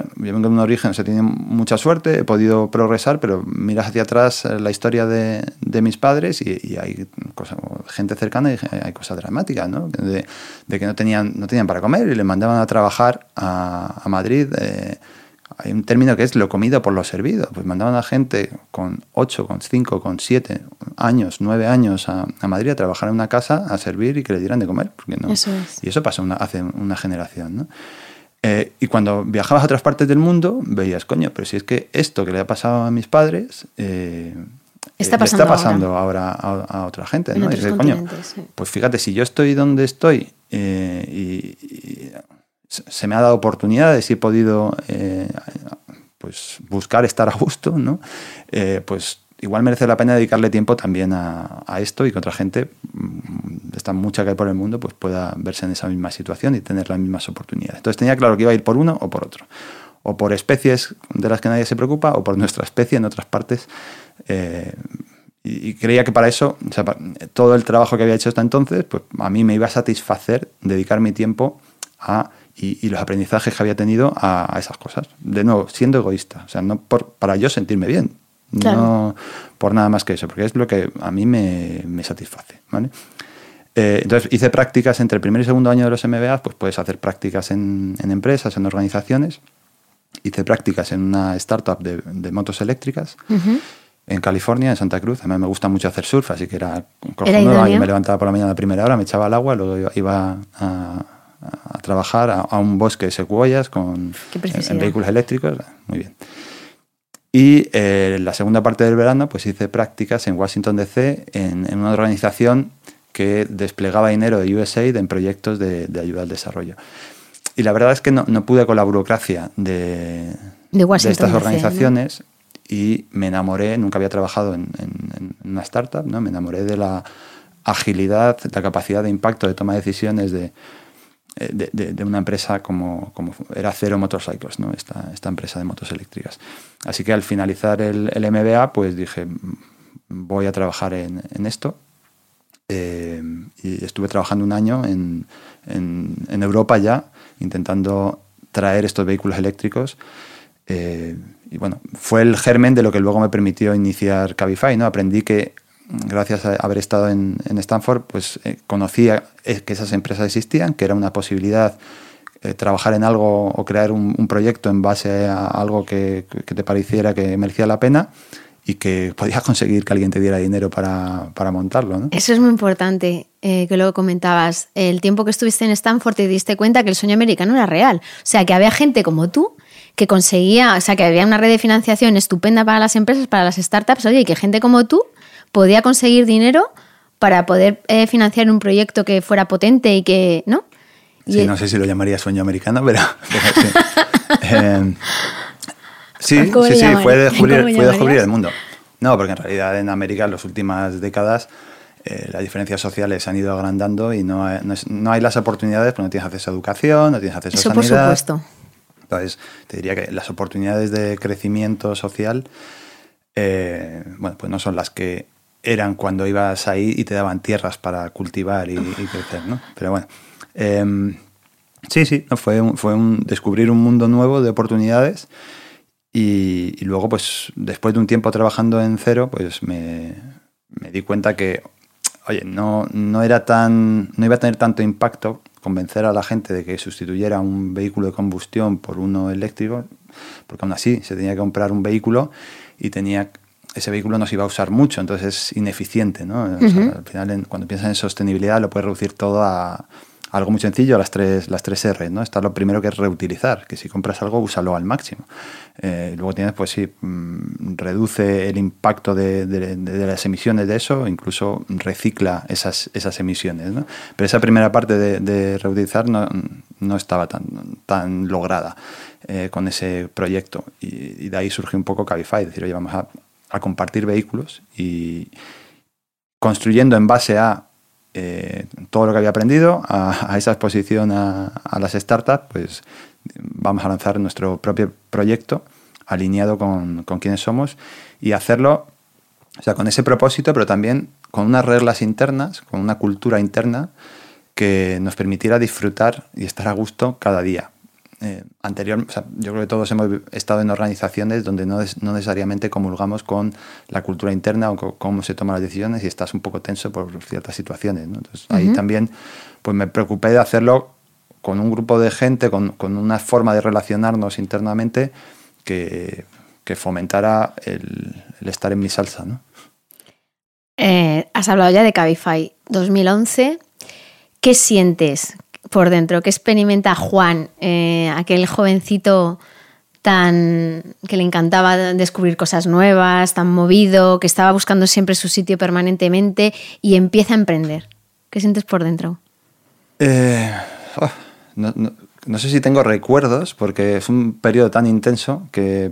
yo vengo de un origen, o sea, tiene mucha suerte, he podido progresar, pero miras hacia atrás la historia de, de mis padres y, y hay cosa, gente cercana y hay cosas dramáticas, ¿no? De, de, que no tenían, no tenían para comer y le mandaban a trabajar a, a Madrid. Eh, hay un término que es lo comido por lo servido. Pues mandaban a gente con 8, con 5, con 7 años, 9 años a, a, Madrid a trabajar en una casa, a servir y que le dieran de comer. Porque no, eso es. Y eso pasó una, hace una generación, ¿no? Eh, y cuando viajabas a otras partes del mundo, veías, coño, pero si es que esto que le ha pasado a mis padres eh, está pasando, está pasando ahora, ahora a, a, otra gente. ¿no? Y dices, coño, sí. pues fíjate, si yo estoy donde estoy eh, y, y, se me ha dado oportunidades y he podido eh, pues buscar estar a gusto, ¿no? Eh, pues igual merece la pena dedicarle tiempo también a, a, esto y que otra gente, está mucha que hay por el mundo, pues pueda verse en esa misma situación y tener las mismas oportunidades. Entonces tenía claro que iba a ir por uno o por otro. O por especies de las que nadie se preocupa, o por nuestra especie en otras partes. Eh, y, y, creía que para eso, o sea, para, todo el trabajo que había hecho hasta entonces, pues a mí me iba a satisfacer dedicar mi tiempo a y, y, los aprendizajes que había tenido a, a, esas cosas. De nuevo, siendo egoísta, o sea, no por, para yo sentirme bien, Claro. No por nada más que eso, porque es lo que a mí me, me satisface. ¿vale? Eh, entonces hice prácticas entre el primer y segundo año de los MBA, pues puedes hacer prácticas en, en empresas, en organizaciones. Hice prácticas en una startup de, de motos eléctricas. Uh -huh. En California, en Santa Cruz, a mí me gusta mucho hacer surf, así que era. Yo me levantaba por la mañana a primera hora, me echaba al agua, luego iba a, a trabajar a, a, un bosque de secuoyas con en, vehículos eléctricos. Muy bien. Y eh, la segunda parte del verano pues hice prácticas en Washington DC en, en una organización que desplegaba dinero de USAID en proyectos de, de, ayuda al desarrollo. Y la verdad es que no, no pude con la burocracia de, de, de estas organizaciones ¿no? y me enamoré, nunca había trabajado en, en, en, una startup, ¿no? me enamoré de la agilidad, la capacidad de impacto, de toma de decisiones, de, eh, de, una empresa como, como era Cero Motorcycles, ¿no? esta, esta empresa de motos eléctricas. Así que al finalizar el, el MBA, pues dije, voy a trabajar en, en esto. Eh, y estuve trabajando un año en, en, Europa ya, intentando traer estos vehículos eléctricos. Eh, y bueno, fue el germen de lo que luego me permitió iniciar Cabify. ¿no? Aprendí que gracias a haber estado en, Stanford, pues eh, conocía que esas empresas existían, que era una posibilidad eh, trabajar en algo o crear un, proyecto en base a algo que, te pareciera que merecía la pena y que podías conseguir que alguien te diera dinero para, montarlo. ¿no? Eso es muy importante, eh, que luego comentabas. El tiempo que estuviste en Stanford te diste cuenta que el sueño americano era real. O sea, que había gente como tú que conseguía, o sea, que había una red de financiación estupenda para las empresas, para las startups, oye, y que gente como tú podía conseguir dinero para poder eh, financiar un proyecto que fuera potente y que, ¿no? sí, no sé si lo llamaría sueño americano, pero, sí. sí, sí, sí, fue descubrir, fue descubrir el mundo. No, porque en realidad en América en las últimas décadas eh, las diferencias sociales se han ido agrandando y no hay, no, hay las oportunidades, porque no tienes acceso a educación, no tienes acceso a sanidad. por supuesto. Entonces, te diría que las oportunidades de crecimiento social, eh, bueno, pues no son las que eran cuando ibas ahí y te daban tierras para cultivar y, crecer, ¿no? Pero bueno, em, sí, sí, fue, un, fue un descubrir un mundo nuevo de oportunidades y, luego, pues después de un tiempo trabajando en cero, pues me, me di cuenta que, oye, no, no, era tan, no iba a tener tanto impacto convencer a la gente de que sustituyera un vehículo de combustión por uno eléctrico, porque aún así se tenía que comprar un vehículo y tenía ese vehículo no se iba a usar mucho, entonces es ineficiente. ¿no? al final, cuando piensas en sostenibilidad, lo puedes reducir todo a, algo muy sencillo, las tres, las tres R, ¿no? Está lo primero que es reutilizar, que si compras algo, úsalo al máximo. Eh, luego tienes, pues sí, mm, reduce el impacto de, las emisiones de eso, incluso recicla esas, esas emisiones, ¿no? Pero esa primera parte de, reutilizar no, no, estaba tan, tan lograda eh, con ese proyecto. Y, de ahí surge un poco Cabify, decir, oye, vamos a compartir vehículos y construyendo en base a eh, todo lo que había aprendido a, esa exposición a, las startups, pues vamos a lanzar nuestro propio proyecto alineado con, con quienes somos y hacerlo o sea, con ese propósito, pero también con unas reglas internas, con una cultura interna que nos permitiera disfrutar y estar a gusto cada día. Eh, anterior, yo creo que todos hemos estado en organizaciones donde no, no, necesariamente comulgamos con la cultura interna o cómo se toman las decisiones y estás un poco tenso por ciertas situaciones. Entonces, ahí también pues me preocupé de hacerlo con un grupo de gente, con, con una forma de relacionarnos internamente que, que fomentara el, el, estar en mi salsa. ¿no? Eh, has hablado ya de Cabify 2011. ¿Qué sientes? Por dentro? ¿Qué experimenta Juan, eh, aquel jovencito tan que le encantaba descubrir cosas nuevas, tan movido, que estaba buscando siempre su sitio permanentemente y empieza a emprender? ¿Qué sientes por dentro? Eh, oh, no, sé si tengo recuerdos, porque es un periodo tan intenso que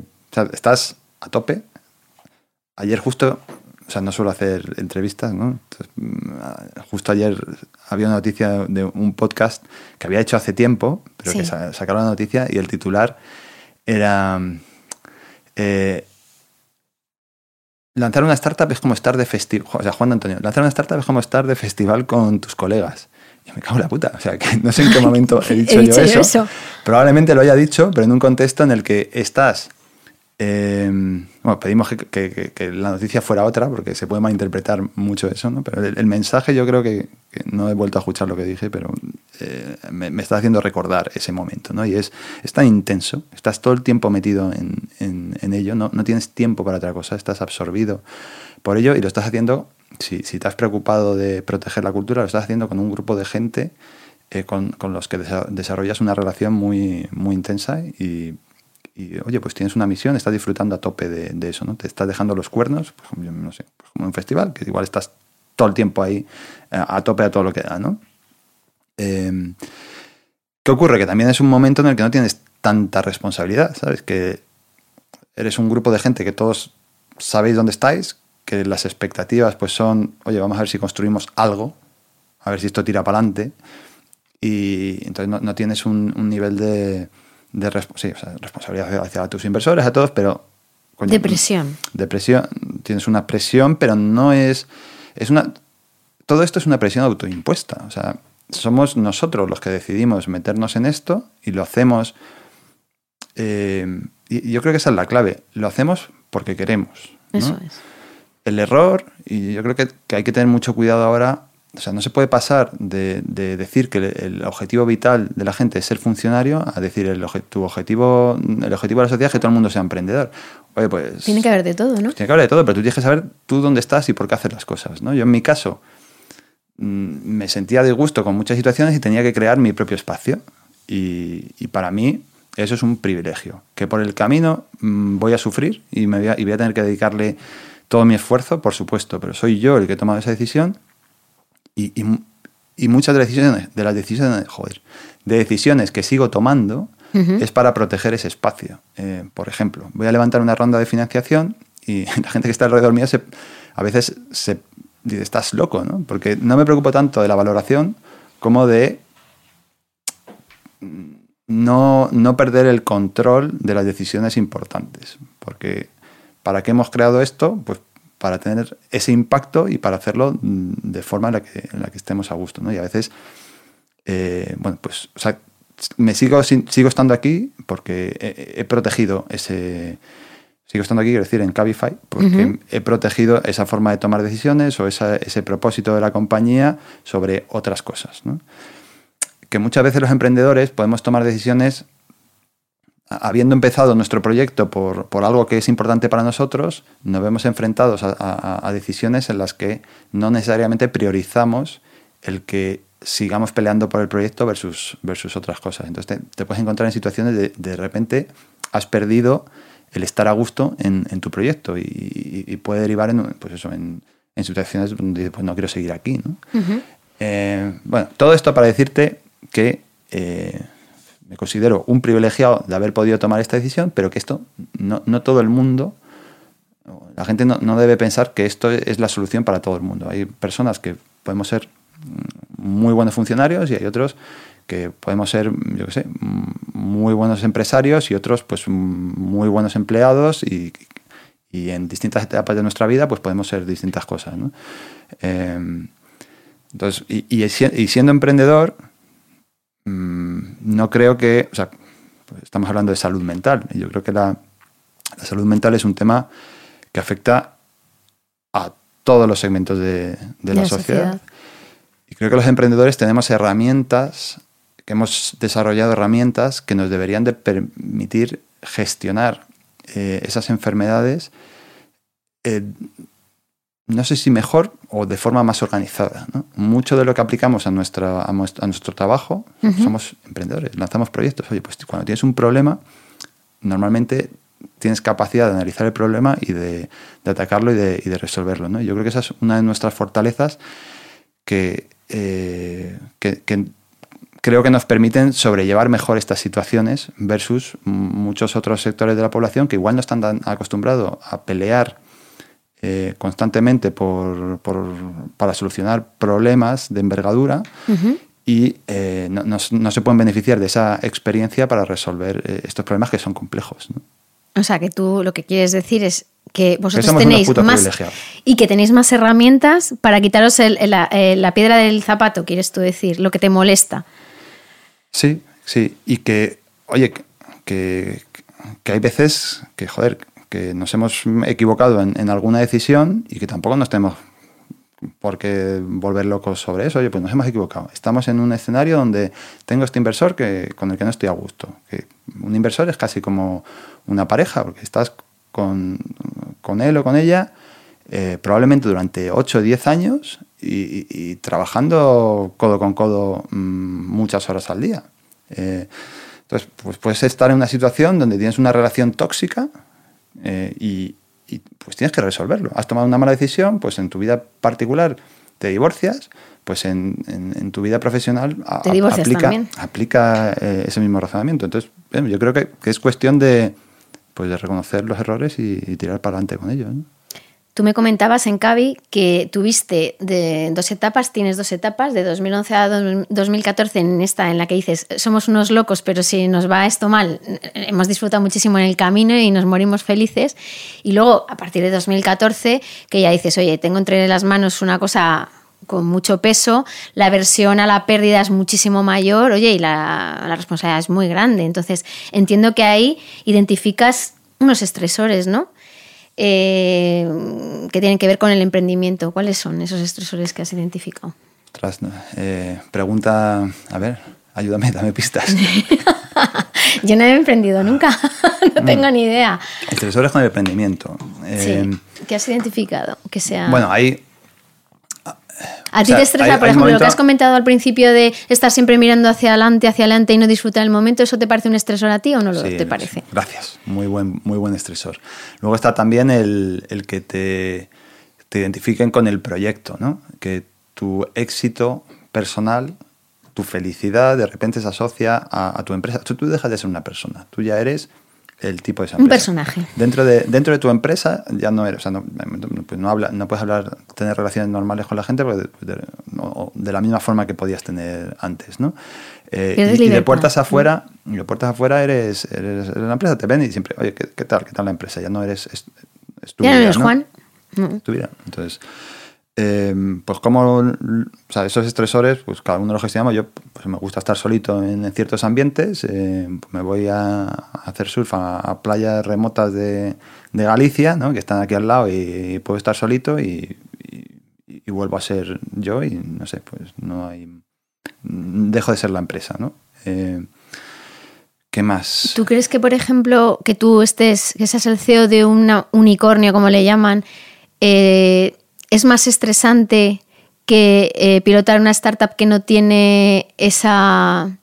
estás a tope. Ayer justo o sea, no suelo hacer entrevistas, ¿no? Mm, justo ayer había una noticia de un podcast que había hecho hace tiempo, pero que sacaron la noticia y el titular era... Eh, lanzar una startup es como estar de festival, o sea, Juan Antonio, lanzar una startup es como estar de festival con tus colegas. Y me cago en la puta, o sea, que no sé en qué momento he dicho, yo eso. Probablemente lo haya dicho, pero en un contexto en el que estás Em, bueno, pedimos que, la noticia fuera otra, porque se puede malinterpretar mucho eso, ¿no? Pero el, mensaje yo creo que, no he vuelto a escuchar lo que dije, pero eh, me, está haciendo recordar ese momento, ¿no? Y es, es tan intenso, estás todo el tiempo metido en, ello, no, no, tienes tiempo para otra cosa, estás absorbido por ello y lo estás haciendo, si, si te has preocupado de proteger la cultura, lo estás haciendo con un grupo de gente eh, con, con, los que desarrollas una relación muy, muy intensa y y oye, pues tienes una misión, estás disfrutando a tope de, eso, ¿no? Te estás dejando los cuernos, pues, no sé, pues como un festival, que igual estás todo el tiempo ahí eh, a tope a todo lo que da, ¿no? Em, ¿Qué ocurre? Que también es un momento en el que no tienes tanta responsabilidad, ¿sabes? Que eres un grupo de gente que todos sabéis dónde estáis, que las expectativas pues son, oye, vamos a ver si construimos algo, a ver si esto tira para adelante, y entonces no, tienes un nivel de, de responsabilidad hacia tus inversores, a todos, pero... depresión. Depresión. Tienes una presión, pero no es... es una, todo esto es una presión autoimpuesta. O sea, somos nosotros los que decidimos meternos en esto y lo hacemos... Eh, y yo creo que esa es la clave. Lo hacemos porque queremos. Eso es. El error, y yo creo que, que hay que tener mucho cuidado ahora o sea, no se puede pasar de, decir que el, objetivo vital de la gente es ser funcionario a decir el tu objetivo, el objetivo de la sociedad es que todo el mundo sea emprendedor. Oye, pues, tiene que haber de todo, ¿no? Tiene que haber de todo, pero tú tienes que saber tú dónde estás y por qué hacer las cosas. ¿no? Yo en mi caso mm, me sentía disgusto con muchas situaciones y tenía que crear mi propio espacio. Y, para mí eso es un privilegio, que por el camino mm, voy a sufrir y, me voy y voy a tener que dedicarle todo mi esfuerzo, por supuesto, pero soy yo el que he tomado esa decisión y, y, muchas de las decisiones, de las decisiones, joder, de decisiones que sigo tomando es para proteger ese espacio. Eh, por ejemplo, voy a levantar una ronda de financiación y la gente que está alrededor mío se, a veces se dice, estás loco, ¿no? Porque no me preocupo tanto de la valoración como de no, no perder el control de las decisiones importantes. Porque ¿para qué hemos creado esto? Pues para tener ese impacto y para hacerlo mm, de forma en la que, en la que estemos a gusto. ¿no? Y a veces, eh, bueno, pues, o sea, me sigo, sigo estando aquí porque he, protegido ese... Sigo estando aquí, quiero decir, en Cabify, porque he protegido esa forma de tomar decisiones o ese propósito de la compañía sobre otras cosas. ¿no? Que muchas veces los emprendedores podemos tomar decisiones habiendo empezado nuestro proyecto por, algo que es importante para nosotros, nos vemos enfrentados a, decisiones en las que no necesariamente priorizamos el que sigamos peleando por el proyecto versus, versus otras cosas. Entonces te, puedes encontrar en situaciones de de repente has perdido el estar a gusto en, tu proyecto y, puede derivar en, pues eso, en, situaciones donde pues no quiero seguir aquí. Eh, bueno, todo esto para decirte que... Eh, me considero un privilegiado de haber podido tomar esta decisión, pero que esto no, todo el mundo, la gente no, debe pensar que esto es la solución para todo el mundo. Hay personas que podemos ser muy buenos funcionarios y hay otros que podemos ser, yo qué sé, muy buenos empresarios y otros pues muy buenos empleados y, en distintas etapas de nuestra vida pues podemos ser distintas cosas. Eh, entonces, y siendo emprendedor, Mm, no creo que, o sea, pues estamos hablando de salud mental, y yo creo que la, salud mental es un tema que afecta a todos los segmentos de, la, sociedad. Y creo que los emprendedores tenemos herramientas, que hemos desarrollado herramientas que nos deberían de permitir gestionar eh, esas enfermedades eh, no sé si mejor o de forma más organizada. Mucho de lo que aplicamos a, nuestra, a, nuestro trabajo, somos emprendedores, lanzamos proyectos. Oye, pues cuando tienes un problema, normalmente tienes capacidad de analizar el problema y de, atacarlo y de, resolverlo. ¿no? Yo creo que esa es una de nuestras fortalezas que, eh, que, creo que nos permiten sobrellevar mejor estas situaciones versus muchos otros sectores de la población que igual no están tan acostumbrados a pelear eh, constantemente por, para solucionar problemas de envergadura y eh, no, se pueden beneficiar de esa experiencia para resolver eh, estos problemas que son complejos. O sea, que tú lo que quieres decir es que vosotros tenéis más y que tenéis más herramientas para quitaros la, piedra del zapato, quieres tú decir, lo que te molesta. Sí, sí, y que, oye, que, que hay veces que, joder, que nos hemos equivocado en, alguna decisión y que tampoco nos tenemos por qué volver locos sobre eso. Oye, pues nos hemos equivocado. Estamos en un escenario donde tengo este inversor que, con el que no estoy a gusto. Que un inversor es casi como una pareja, porque estás con, él o con ella eh, probablemente durante 8 o 10 años y, trabajando codo con codo mm, muchas horas al día. Eh, entonces, pues puedes estar en una situación donde tienes una relación tóxica eh, y, pues tienes que resolverlo. Has tomado una mala decisión, pues en tu vida particular te divorcias, pues en, tu vida profesional aplica, aplica eh, ese mismo razonamiento. Entonces, yo creo que, es cuestión de, pues, de reconocer los errores y, tirar para adelante con ellos. Tú me comentabas en Cavi que tuviste dos etapas, tienes dos etapas, de 2011 a 2014 en esta en la que dices, somos unos locos, pero si nos va esto mal, hemos disfrutado muchísimo en el camino y nos morimos felices. Y luego, a partir de 2014, que ya dices, oye, tengo entre las manos una cosa con mucho peso, la aversión a la pérdida es muchísimo mayor, oye, y la, la responsabilidad es muy grande. Entonces, entiendo que ahí identificas unos estresores, ¿no? Eh, que tienen que ver con el emprendimiento. ¿Cuáles son esos estresores que has identificado? Tras, eh, pregunta, a ver, ayúdame, dame pistas. Yo no he emprendido nunca, no tengo ni idea. Estresores con el emprendimiento. Sí. Eh, ¿Qué has identificado? Que sea... bueno, hay ¿A ti te estresa, hay- por hay ejemplo, lo que has comentado al principio de estar siempre mirando hacia adelante, hacia adelante y no disfrutar el momento? ¿Eso te parece un estresor a ti o no lo Sí, te parece? Gracias, muy buen, muy buen estresor. Luego está también el, el que te, te identifiquen con el proyecto, ¿no? Que tu éxito personal, tu felicidad, de repente se asocia a, a tu empresa. Tú, tú dejas de ser una persona, tú ya eres el tipo de esa Un empresa. personaje. Dentro de, dentro de tu empresa ya no eres, o sea, no, pues no, habla, no puedes hablar, tener relaciones normales con la gente de, de- no- de la misma forma que podías tener antes, ¿no? Eh, y, y de puertas afuera, y de puertas afuera eres, eres, eres la empresa, te ven y siempre, oye, ¿qué, qué tal? ¿Qué tal la empresa? Ya no eres, es, es tu Ya no vida, eres Juan. No. tu vida. Entonces, eh, pues como esos estresores, pues cada uno los gestionamos. Yo pues, me gusta estar solito en, ciertos ambientes. eh, pues me voy a, hacer surf a, playas remotas de, Galicia, ¿no? que están aquí al lado, y, puedo estar solito y, vuelvo a ser yo y no sé, pues no hay... Dejo de ser la empresa, ¿no? Eh, ¿Qué más? ¿Tú crees que, por ejemplo, que tú estés, que seas el CEO de un unicornio, como le llaman, eh, es más estresante que eh, pilotar una startup que no tiene esa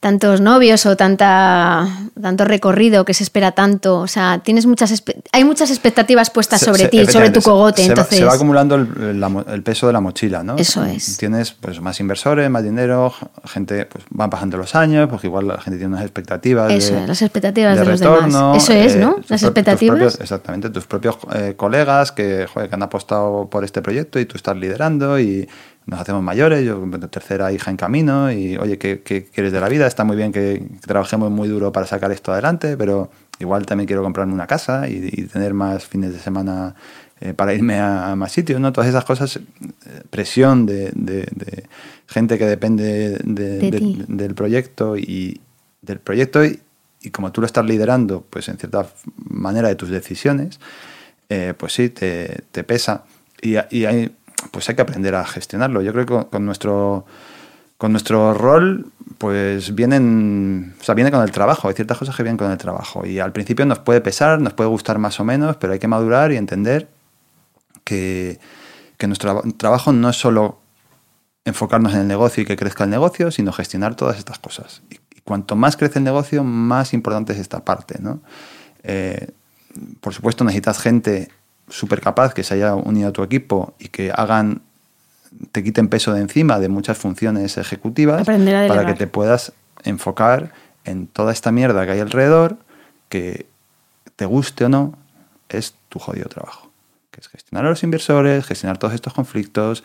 tantos novios o tanta tanto recorrido que se espera tanto o sea tienes muchas hay muchas expectativas puestas Se- sobre ti sobre tu cogote se, va- entonces se va acumulando el, la mo- el peso de la mochila, ¿no? Eso es. Tienes pues más inversores, más dinero, gente, pues van pasando los años, porque igual la gente tiene unas expectativas. Eso de, es, las expectativas de los retorno, demás. Eso es, ¿no? tus Las expectativas. propios- exactamente, tus propios eh, colegas que, joder, que han apostado por este proyecto y tú estás liderando y nos hacemos mayores, yo tercera hija en camino y oye, ¿qué, qué quieres de la vida? Está muy bien que, que trabajemos muy duro para sacar esto adelante, pero igual también quiero comprarme una casa y, y tener más fines de semana eh, para irme a, a más sitios, ¿no? Todas esas cosas, eh, presión de, de- de gente que depende de- del proyecto y del proyecto y, y como tú lo estás liderando, pues en cierta manera de tus decisiones, eh, pues sí, te, te pesa. Y, y hay, pues hay que aprender a gestionarlo. Yo creo que con, nuestro con nuestro rol, pues vienen, o sea, viene con el trabajo. Hay ciertas cosas que vienen con el trabajo. Y al principio nos puede pesar, nos puede gustar más o menos, pero hay que madurar y entender que, que nuestro tra- trabajo no es solo enfocarnos en el negocio y que crezca el negocio, sino gestionar todas estas cosas. Y, y cuanto más crece el negocio, más importante es esta parte, ¿no? Eh, por supuesto, necesitas gente súper capaz que se haya unido a tu equipo y que hagan, te quiten peso de encima de muchas funciones ejecutivas para que te puedas enfocar en toda esta mierda que hay alrededor, que te guste o no, es tu jodido trabajo. Que es gestionar a los inversores, gestionar todos estos conflictos.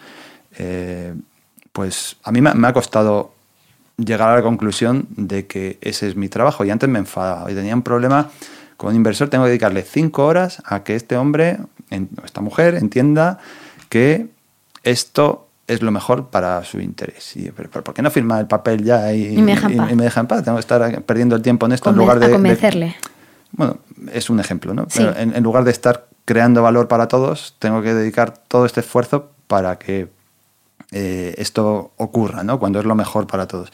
eh, pues a mí me, me ha costado llegar a la conclusión de que ese es mi trabajo. Y antes me enfadaba y tenía un problema un inversor. Tengo que dedicarle cinco horas a que este hombre, o esta mujer, entienda que esto es lo mejor para su interés. Y, pero, pero ¿por qué no firma el papel ya y, Y me deja en paz. y me deja en paz? Tengo que estar perdiendo el tiempo en esto en lugar de... convencerle. bueno, es un ejemplo, ¿no? Sí. Pero en, en lugar de estar creando valor para todos, tengo que dedicar todo este esfuerzo para que eh, esto ocurra, ¿no? Cuando es lo mejor para todos.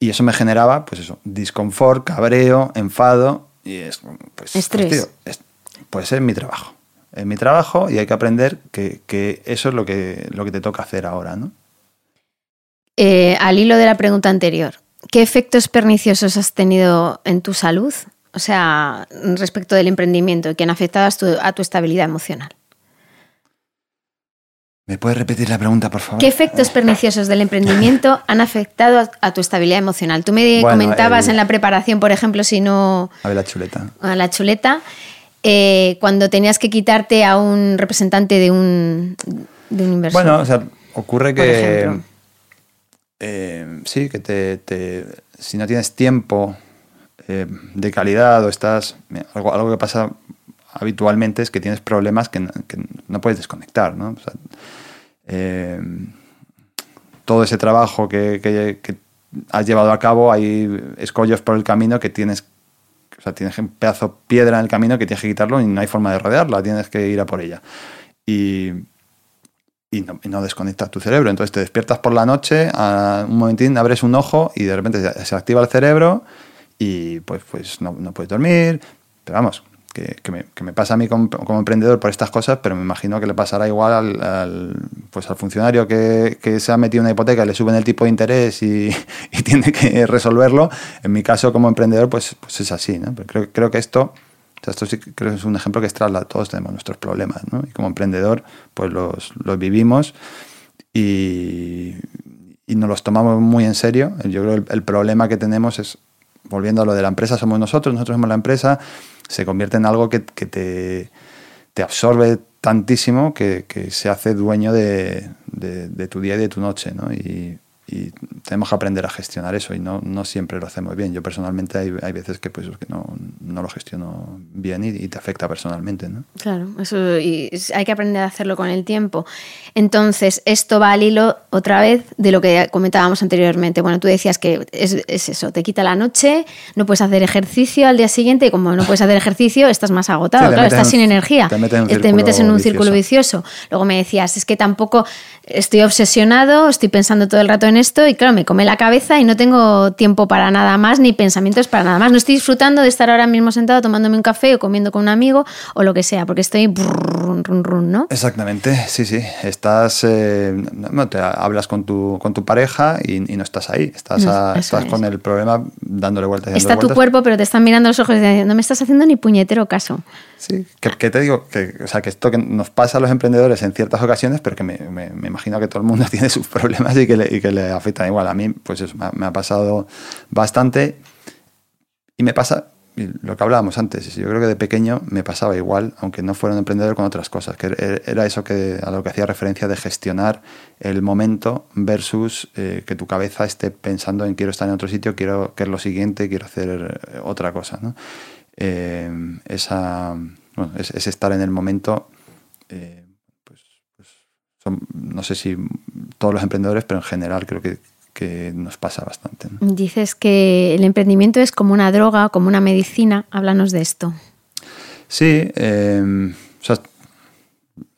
Y eso me generaba, pues eso, disconfort, cabreo, enfado y es, pues, pues, Estrés. tío, es- pues es mi trabajo. Es mi trabajo y hay que aprender que, que eso es lo que, lo que te toca hacer ahora, ¿no? Eh, al hilo de la pregunta anterior, ¿qué efectos perniciosos has tenido en tu salud? O sea, respecto del emprendimiento, que han afectado a tu, a tu estabilidad emocional. ¿Me puedes repetir la pregunta, por favor? ¿Qué efectos perniciosos del emprendimiento han afectado a, a tu estabilidad emocional? Tú me Bueno, comentabas el- en la preparación, por ejemplo, si no A ver la chuleta. a la chuleta, eh, cuando tenías que quitarte a un representante de un, de un inversor. Bueno, o sea, ocurre que. eh, sí, que te, te- si no tienes tiempo eh, de calidad o estás. Algo, algo que pasa habitualmente es que tienes problemas que no, que no puedes desconectar, ¿no? O sea, eh, todo ese trabajo que, has llevado a cabo, hay escollos por el camino que tienes. O sea, tienes un pedazo piedra en el camino que tienes que quitarlo y no hay forma de rodearla, tienes que ir a por ella. Y, y no, y no, desconectas tu cerebro. Entonces te despiertas por la noche, a un momentín abres un ojo y de repente se, se activa el cerebro y pues, pues no, no, puedes dormir. Pero vamos, que, que, me, que me, pasa a mí como, como, emprendedor por estas cosas, pero me imagino que le pasará igual al, al pues al funcionario que, que, se ha metido una hipoteca, le suben el tipo de interés y, y, tiene que resolverlo. En mi caso como emprendedor, pues, pues es así. ¿no? Pero creo, creo que esto... O sea, esto sí creo que es un ejemplo que extrae todos tenemos nuestros problemas, ¿no? Y como emprendedor, pues los, los vivimos y, y, nos los tomamos muy en serio. Yo creo que el, el problema que tenemos es, volviendo a lo de la empresa, somos nosotros, nosotros somos la empresa, se convierte en algo que, que te, te, absorbe tantísimo que, que se hace dueño de, de, de, tu día y de tu noche, ¿no? Y, y tenemos que aprender a gestionar eso y no, no siempre lo hacemos bien. Yo personalmente hay, hay veces que, pues, que no, no, lo gestiono bien y, y, te afecta personalmente. ¿no? Claro, eso y hay que aprender a hacerlo con el tiempo. Entonces, esto va al hilo otra vez de lo que comentábamos anteriormente. Bueno, tú decías que es, es eso, te quita la noche, no puedes hacer ejercicio al día siguiente y como no puedes hacer ejercicio, estás más agotado, sí, claro, estás sin energía. Te, metes en, te metes en un círculo vicioso. Luego me decías, es que tampoco estoy obsesionado, estoy pensando todo el rato en esto y claro, me come la cabeza y no tengo tiempo para nada más ni pensamientos para nada más. No estoy disfrutando de estar ahora mismo sentado tomándome un café o comiendo con un amigo o lo que sea, porque estoy brrr, ¿no? Exactamente, sí, sí. Estás, no, te hablas con tu, con tu pareja y, no estás ahí. Estás, no, estás con el problema dándole vueltas. Está tu cuerpo, pero te están mirando los ojos y diciendo, no me estás haciendo ni puñetero caso. Sí, que, que, te digo, que, o sea, que esto que nos pasa a los emprendedores en ciertas ocasiones, pero que me, me, me imagino que todo el mundo tiene sus problemas y que le, y que le afectan igual. A mí, pues eso, me ha, pasado bastante y me pasa lo que hablábamos antes, yo creo que de pequeño me pasaba igual, aunque no fuera un emprendedor con otras cosas, que era eso que a lo que hacía referencia de gestionar el momento versus eh, que tu cabeza esté pensando en quiero estar en otro sitio, quiero que es lo siguiente, quiero hacer otra cosa. ¿no? Eh, esa, es, es, estar en el momento, eh, no sé si todos los emprendedores, pero en general creo que que nos pasa bastante. ¿no? Dices que el emprendimiento es como una droga, como una medicina. Háblanos de esto. Sí, eh, o sea,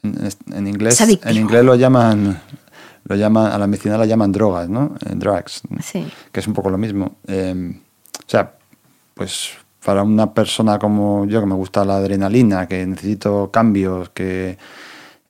en, en, inglés, en inglés lo llaman, lo llaman, a la medicina la llaman drogas, ¿no? Drugs, sí. que es un poco lo mismo. Eh, o sea, pues para una persona como yo que me gusta la adrenalina, que necesito cambios, que,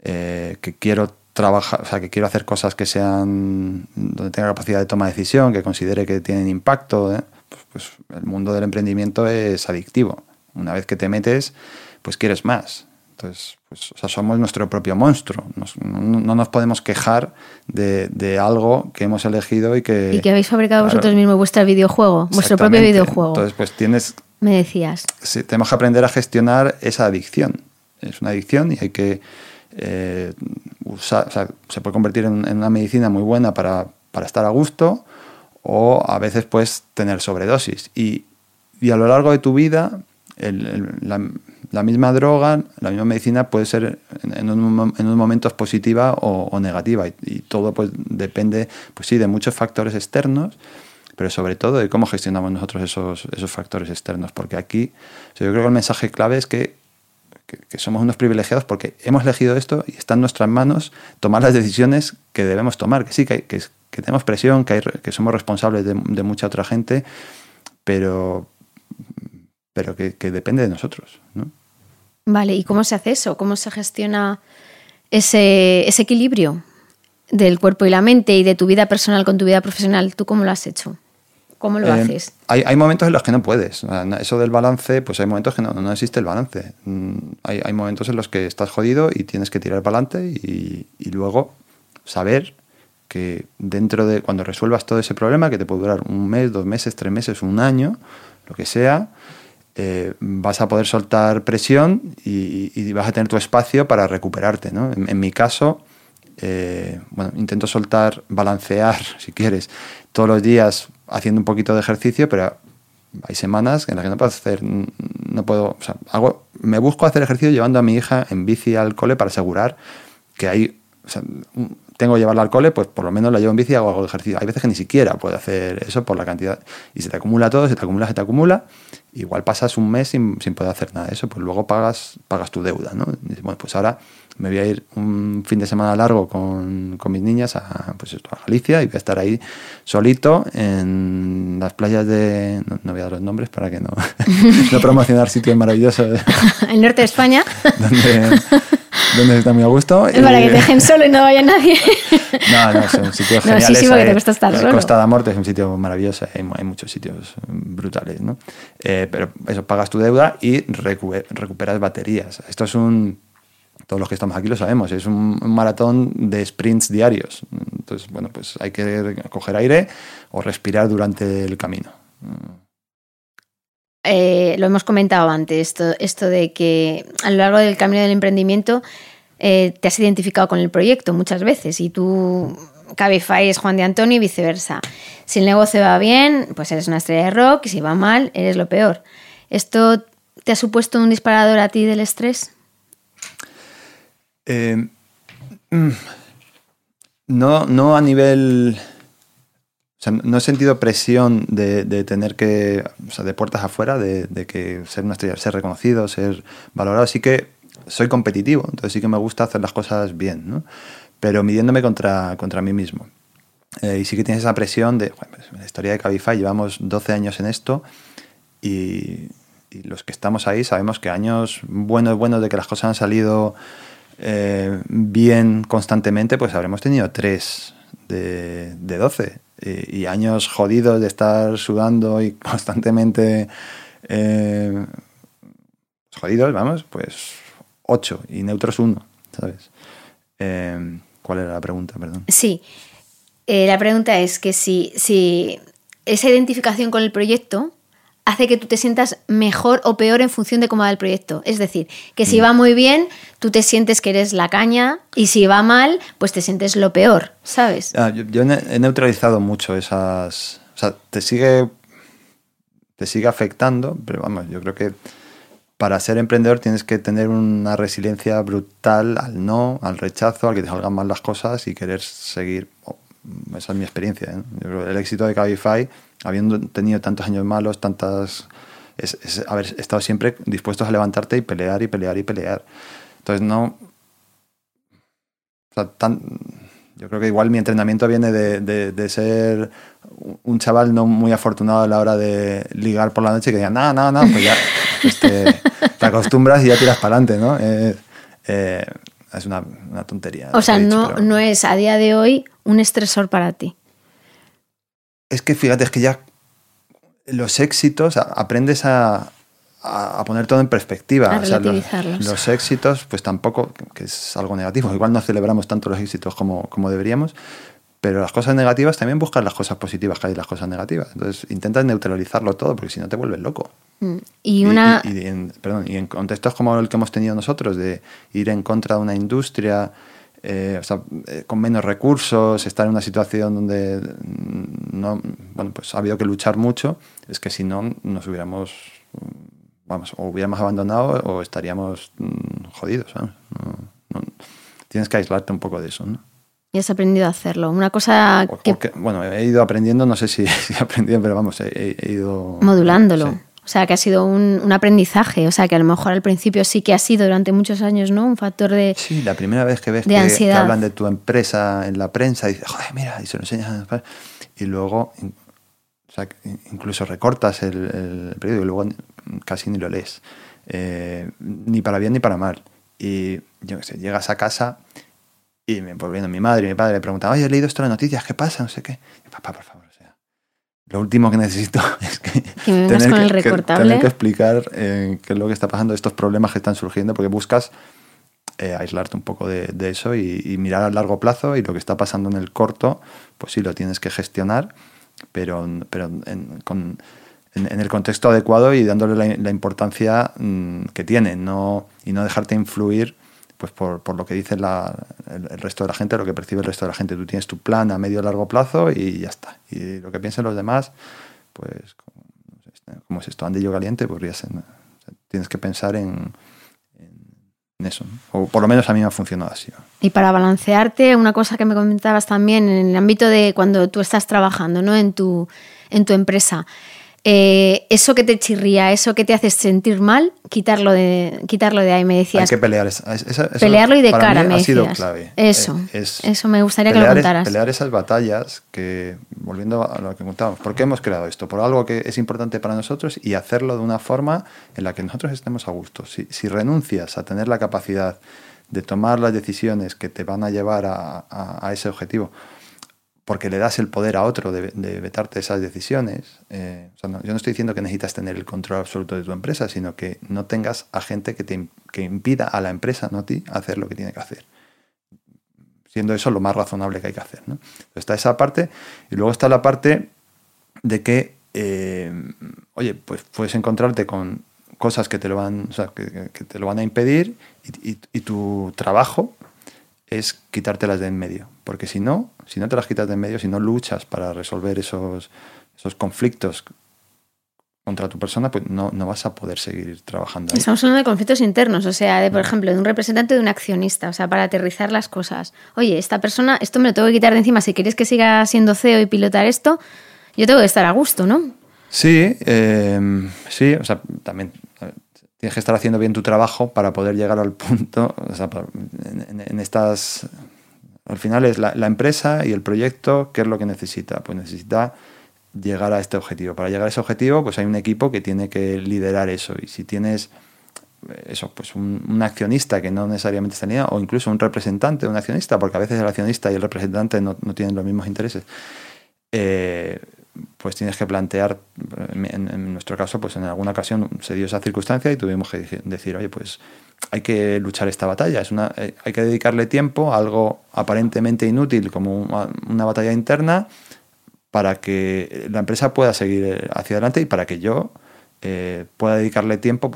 eh, que quiero trabajar, o sea, que quiero hacer cosas que sean donde tenga capacidad de toma de decisión, que considere que tienen impacto, ¿eh? pues, pues, el mundo del emprendimiento es adictivo. Una vez que te metes, pues quieres más. Entonces, pues, o sea, somos nuestro propio monstruo. Nos, no, no, nos podemos quejar de, de, algo que hemos elegido y que... Y que habéis fabricado claro, vosotros mismos vuestro videojuego, vuestro propio videojuego. Entonces, pues tienes... Me decías. Sí, tenemos que aprender a gestionar esa adicción. Es una adicción y hay que eh, se puede convertir en, una medicina muy buena para, para, estar a gusto o a veces puedes tener sobredosis. Y, y a lo largo de tu vida, la, misma droga, la misma medicina puede ser en, un, en positiva o, negativa. Y, todo pues, depende, pues sí, de muchos factores externos pero sobre todo de cómo gestionamos nosotros esos, esos factores externos. Porque aquí, yo creo que el mensaje clave es que que, somos unos privilegiados porque hemos elegido esto y está en nuestras manos tomar las decisiones que debemos tomar. Que sí, que, tenemos presión, que, somos responsables de, de, mucha otra gente, pero, pero que, depende de nosotros. ¿no? Vale, ¿y cómo se hace eso? ¿Cómo se gestiona ese, ese equilibrio del cuerpo y la mente y de tu vida personal con tu vida profesional? ¿Tú cómo lo has hecho? ¿Cómo lo eh, haces? Hay, hay, momentos en los que no puedes. Eso del balance, pues hay momentos que no, no existe el balance. Mm, hay, hay, momentos en los que estás jodido y tienes que tirar para adelante y, y, luego saber que dentro de cuando resuelvas todo ese problema, que te puede durar un mes, dos meses, tres meses, un año, lo que sea, eh, vas a poder soltar presión y, y, vas a tener tu espacio para recuperarte. ¿no? En, en mi caso, eh, bueno, intento soltar, balancear, si quieres, todos los días haciendo un poquito de ejercicio, pero hay semanas en las que no puedo hacer, no puedo, hago, me busco hacer ejercicio llevando a mi hija en bici al cole para asegurar que hay, tengo que llevarla al cole, pues por lo menos la llevo en bici y hago algo de ejercicio. Hay veces que ni siquiera puedo hacer eso por la cantidad. Y se te acumula todo, se te acumula, se te acumula. Igual pasas un mes sin, sin poder hacer nada de eso, pues luego pagas, pagas tu deuda, ¿no? Y bueno, pues ahora me voy a ir un fin de semana largo con, con mis niñas a, pues a Galicia y voy a estar ahí solito en las playas de... No, voy a dar los nombres para que no, no promocionar sitios maravillosos. El norte de España. donde, donde está muy a gusto. Para que te dejen solo y no vaya nadie. No, no, son sitios No, geniales. sí, sí, porque te gusta estar solo. Costa da Morte es un sitio maravilloso, hay, hay muchos sitios brutales, ¿no? Eh, pero eso, pagas tu deuda y recu- recuperas baterías. Esto es un... Todos los que estamos aquí lo sabemos, es un, maratón de sprints diarios. Entonces, bueno, pues hay que coger aire o respirar durante el camino. Eh, lo hemos comentado antes, esto, esto de que a lo largo del camino del emprendimiento eh, te has identificado con el proyecto muchas veces y tú, Cabify es Juan de Antonio y viceversa. Si el negocio va bien, pues eres una estrella de rock y si va mal, eres lo peor. ¿Esto te ha supuesto un disparador a ti del estrés? Eh, mm, no, no a nivel. No he sentido presión de, de tener que. De puertas afuera, de, que ser una estrella, ser reconocido, ser valorado. Sí que soy competitivo, entonces sí que me gusta hacer las cosas bien, ¿no? Pero midiéndome contra, contra mí mismo. Eh, y sí que tienes esa presión de. "Joder, pues, la historia de Cabify, llevamos 12 años en esto y los que estamos ahí sabemos que años buenos, buenos de que las cosas han salido eh, bien constantemente, pues habremos tenido tres de, de 12. Y, años jodidos de estar sudando y constantemente eh, jodidos, vamos, pues 8 y neutros 1, ¿sabes? Eh, ¿Cuál era la pregunta, perdón? Sí. Eh, la pregunta es que si, si esa identificación con el proyecto hace que tú te sientas mejor o peor en función de cómo va el proyecto. Es decir, que si va muy bien, tú te sientes que eres la caña y si va mal, pues te sientes lo peor, ¿sabes? Ah, yo he neutralizado mucho esas. O sea, te sigue. Te sigue afectando, pero vamos, yo creo que para ser emprendedor tienes que tener una resiliencia brutal al no, al rechazo, al que te salgan mal las cosas y querer seguir. Oh, Esa es mi experiencia. ¿eh? Yo creo que el éxito de Cabify, habiendo tenido tantos años malos, tantas. Es, es haber estado siempre dispuestos a levantarte y pelear y pelear y pelear. Entonces, no. O sea, tan, yo creo que igual mi entrenamiento viene de, de- de ser un chaval no muy afortunado a la hora de ligar por la noche que diga, no, no, no, pues ya pues te, acostumbras y ya tiras para adelante, ¿no? Eh, eh, es una, una tontería. O sea, dicho, no, pero- no es a día de hoy un estresor para ti. Es que fíjate, es que ya los éxitos, aprendes a, a- poner todo en perspectiva. A O sea, los- éxitos, pues tampoco, que es algo negativo. Igual no celebramos tanto los éxitos como, como deberíamos, pero las cosas negativas también buscan las cosas positivas que hay las cosas negativas. Entonces intentas neutralizarlo todo, porque si no te vuelves loco. Mm. Y una... y- y en, perdón, y en contextos como el que hemos tenido nosotros, de ir en contra de una industria, eh, o sea, eh, con menos recursos, estar en una situación donde mm, no, bueno, pues ha habido que luchar mucho, es que si no nos hubiéramos, vamos, o hubiéramos abandonado o estaríamos mm, jodidos. ¿sabes? No- no- tienes que aislarte un poco de eso, ¿no? Y has aprendido a hacerlo. Una cosa O- que bueno, he ido aprendiendo, no sé si, si he aprendido, pero vamos, he, he- he ido... modulándolo. Sí. O sea, que ha sido un, un aprendizaje. O sea, que a lo mejor al principio sí que ha sido durante muchos años, ¿no? Un factor de... Sí, la primera vez que ves de que, que ansiedad. hablan de tu empresa en la prensa y dices, joder, mira, y se lo enseñas. Y luego, o sea, incluso recortas el, el periódico y luego casi ni lo lees. Eh, ni para bien ni para mal. Y yo qué sé, llegas a casa y me pues viendo mi madre y mi padre me preguntan, oye, he leído esto en las noticias, ¿qué pasa? No sé qué. Y, papá, por favor, lo último que necesito es que, Que con el tener que explicar eh, qué es lo que está pasando, estos problemas que están surgiendo, porque buscas eh, aislarte un poco de, de eso y, y mirar a largo plazo y lo que está pasando en el corto, pues sí, lo tienes que gestionar, pero, pero en, con- en- en el contexto adecuado y dándole la, la importancia mm, que tiene no, y no dejarte influir pues por, por lo que dice la- el, resto de la gente, lo que percibe el resto de la gente. Tú tienes tu plan a medio o largo plazo y ya está. Y lo que piensen los demás, pues como, es esto, andillo caliente, pues tienes que pensar en, eso. O por lo menos a mí me ha funcionado así. Y para balancearte, una cosa que me comentabas también en el ámbito de cuando tú estás trabajando, ¿no? En tu, en tu empresa. Eh, eso que te chirría, eso que te hace sentir mal, quitarlo de, quitarlo de ahí, me decías. Hay que pelear. pelearlo y de cara, me ha sido clave. Eso, eh, eso me gustaría que lo contaras. pelear esas batallas que, volviendo a lo que contábamos, ¿por qué hemos creado esto? Por algo que es importante para nosotros y hacerlo de una forma en la que nosotros estemos a gusto. Si, si renuncias a tener la capacidad de tomar las decisiones que te van a llevar a, a ese objetivo, porque le das el poder a otro de, vetarte esas decisiones. Eh, yo no estoy diciendo que necesitas tener el control absoluto de tu empresa, sino que no tengas a gente que, te, que impida a la empresa, no a ti, hacer lo que tiene que hacer. Siendo eso lo más razonable que hay que hacer. ¿no? Está esa parte y luego está la parte de que, eh, oye, pues puedes encontrarte con cosas que te lo van, que, te lo van a impedir y tu trabajo es quitártelas de en medio. Porque si no, si no te las quitas de en medio, si no luchas para resolver esos, esos conflictos contra tu persona, pues no, no vas a poder seguir trabajando. Estamos hablando de conflictos internos, o sea, de, por ejemplo, de un representante de un accionista, o sea, para aterrizar las cosas. Oye, esta persona, esto me lo tengo que quitar de encima, si quieres que siga siendo CEO y pilotar esto, yo tengo que estar a gusto, ¿no? Sí, eh, sí, o sea, también tienes que estar haciendo bien tu trabajo para poder llegar al punto, o sea, en, estas... Al final es la, empresa y el proyecto, ¿qué es lo que necesita? Pues necesita llegar a este objetivo. Para llegar a ese objetivo, pues hay un equipo que tiene que liderar eso. Y si tienes eh, eso, pues un, accionista que no necesariamente está en o incluso un representante de un accionista, porque a veces el accionista y el representante no, tienen los mismos intereses, eh, pues tienes que plantear, en, nuestro caso, pues en alguna ocasión se dio esa circunstancia y tuvimos que decir, oye, pues hay que luchar esta batalla, es una, eh, hay que dedicarle tiempo a algo aparentemente inútil como una, batalla interna para que la empresa pueda seguir hacia adelante y para que yo eh, pueda dedicarle tiempo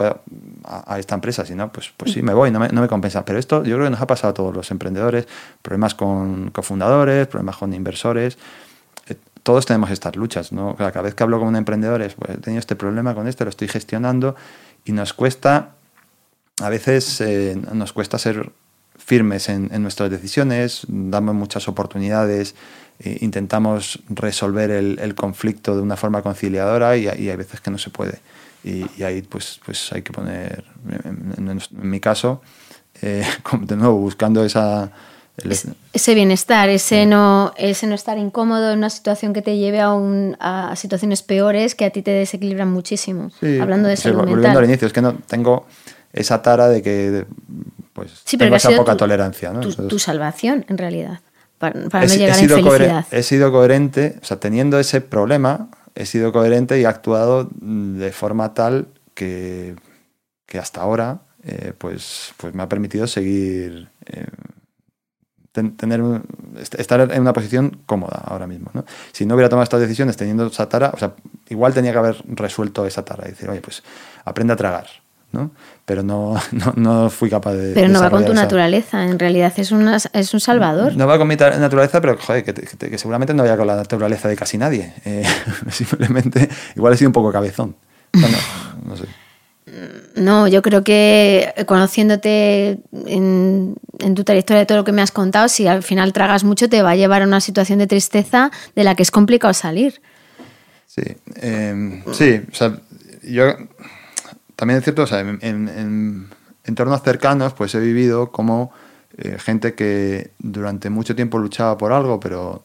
a, esta empresa. Si no, pues, pues sí, me voy, no me, no me, compensa. Pero esto yo creo que nos ha pasado a todos los emprendedores, problemas con cofundadores, problemas con inversores todos tenemos estas luchas, ¿no? Cada vez que hablo con un emprendedor es, pues, he tenido este problema con esto, lo estoy gestionando y nos cuesta, a veces eh, nos cuesta ser firmes en, nuestras decisiones, damos muchas oportunidades, eh, intentamos resolver el, conflicto de una forma conciliadora y, hay veces que no se puede. Y, ahí pues, pues hay que poner, en, mi caso, eh, de nuevo, buscando esa ese bienestar, ese no, ese no estar incómodo en una situación que te lleve a, un, a situaciones peores que a ti te desequilibran muchísimo. Hablando de salud volviendo al inicio, es que no tengo esa tara de que pues sí, pero tengo esa poca tolerancia. Tu, salvación, en realidad, para, no llegar a infelicidad. He sido coherente, o sea, teniendo ese problema, he sido coherente y he actuado de forma tal que, que hasta ahora eh, pues, pues me ha permitido seguir... Eh, tener estar en una posición cómoda ahora mismo. ¿no? Si no hubiera tomado estas decisiones teniendo esa tara, o sea, igual tenía que haber resuelto esa tara y decir, oye, pues aprende a tragar. ¿No? Pero no, no, fui capaz de. Pero no va con tu naturaleza, en realidad es, una, es un salvador. No va con mi naturaleza, pero joder, que, seguramente no vaya con la naturaleza de casi nadie. Eh, simplemente, igual he sido un poco cabezón. no sé. No, yo creo que conociéndote en, tu trayectoria de todo lo que me has contado, si al final tragas mucho, te va a llevar a una situación de tristeza de la que es complicado salir. Sí, em, sí, o sea, yo también es cierto, o sea, en, entornos cercanos, pues he vivido como eh, gente que durante mucho tiempo luchaba por algo, pero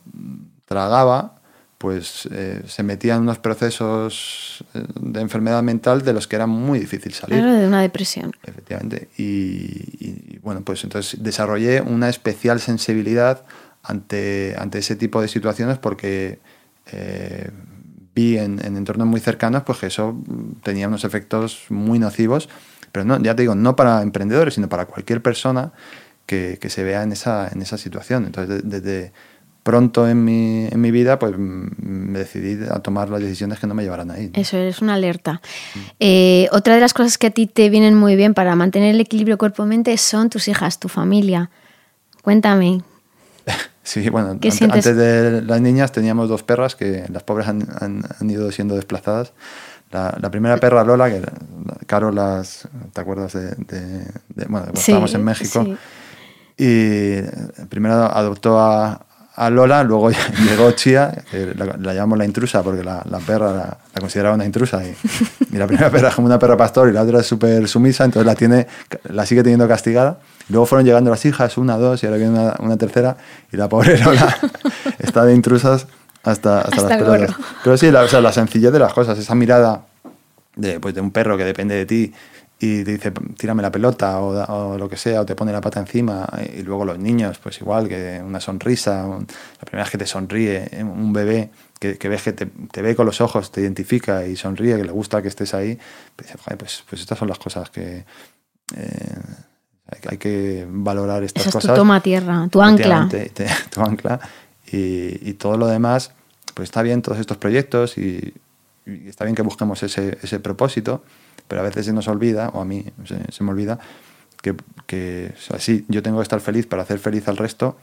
tragaba pues eh, se metía en unos procesos eh, de enfermedad mental de los que era muy difícil salir. Era de una depresión. Efectivamente. Y, bueno, pues entonces desarrollé una especial sensibilidad ante, ante ese tipo de situaciones porque eh, vi en, entornos muy cercanos pues que eso tenía unos efectos muy nocivos, pero no, ya te digo, no para emprendedores, sino para cualquier persona que, se vea en esa, en esa situación. Entonces, desde pronto en mi, en mi vida, pues me decidí a tomar las decisiones que no me llevaran ahí. Eso es una alerta. Eh, otra de las cosas que a ti te vienen muy bien para mantener el equilibrio cuerpo-mente son tus hijas, tu familia. Cuéntame. Sí, bueno, antes, de las niñas teníamos dos perras que las pobres han, han, ido siendo desplazadas. La, la, primera perra, Lola, que Caro las, ¿te acuerdas de, bueno, estábamos en México? Y primero adoptó a, a Lola, luego llegó Chía, la, llamamos la intrusa porque la, perra la, consideraba una intrusa. Y, la primera perra es como una perra pastor y la otra es súper sumisa, entonces la, tiene, la sigue teniendo castigada. Luego fueron llegando las hijas, una, dos, y ahora viene una, tercera, y la pobre Lola está de intrusas hasta, hasta, las pelotas. Pero sí, la, o sea, la sencillez de las cosas, esa mirada de, pues, de un perro que depende de ti y te dice, tírame la pelota o, lo que sea, o te pone la pata encima, y luego los niños, pues igual, que una sonrisa, la primera vez que te sonríe, un bebé que, que ves que te, te, ve con los ojos, te identifica y sonríe, que le gusta que estés ahí, pues, pues, pues estas son las cosas que... Eh, hay, que valorar estas Esa cosas. Es tu toma tierra, tu ancla. tu ancla. Y, y, todo lo demás, pues está bien todos estos proyectos y, y está bien que busquemos ese, ese propósito, pero a veces se nos olvida, o a mí se, me olvida, que, que sí, yo tengo que estar feliz para hacer feliz al resto,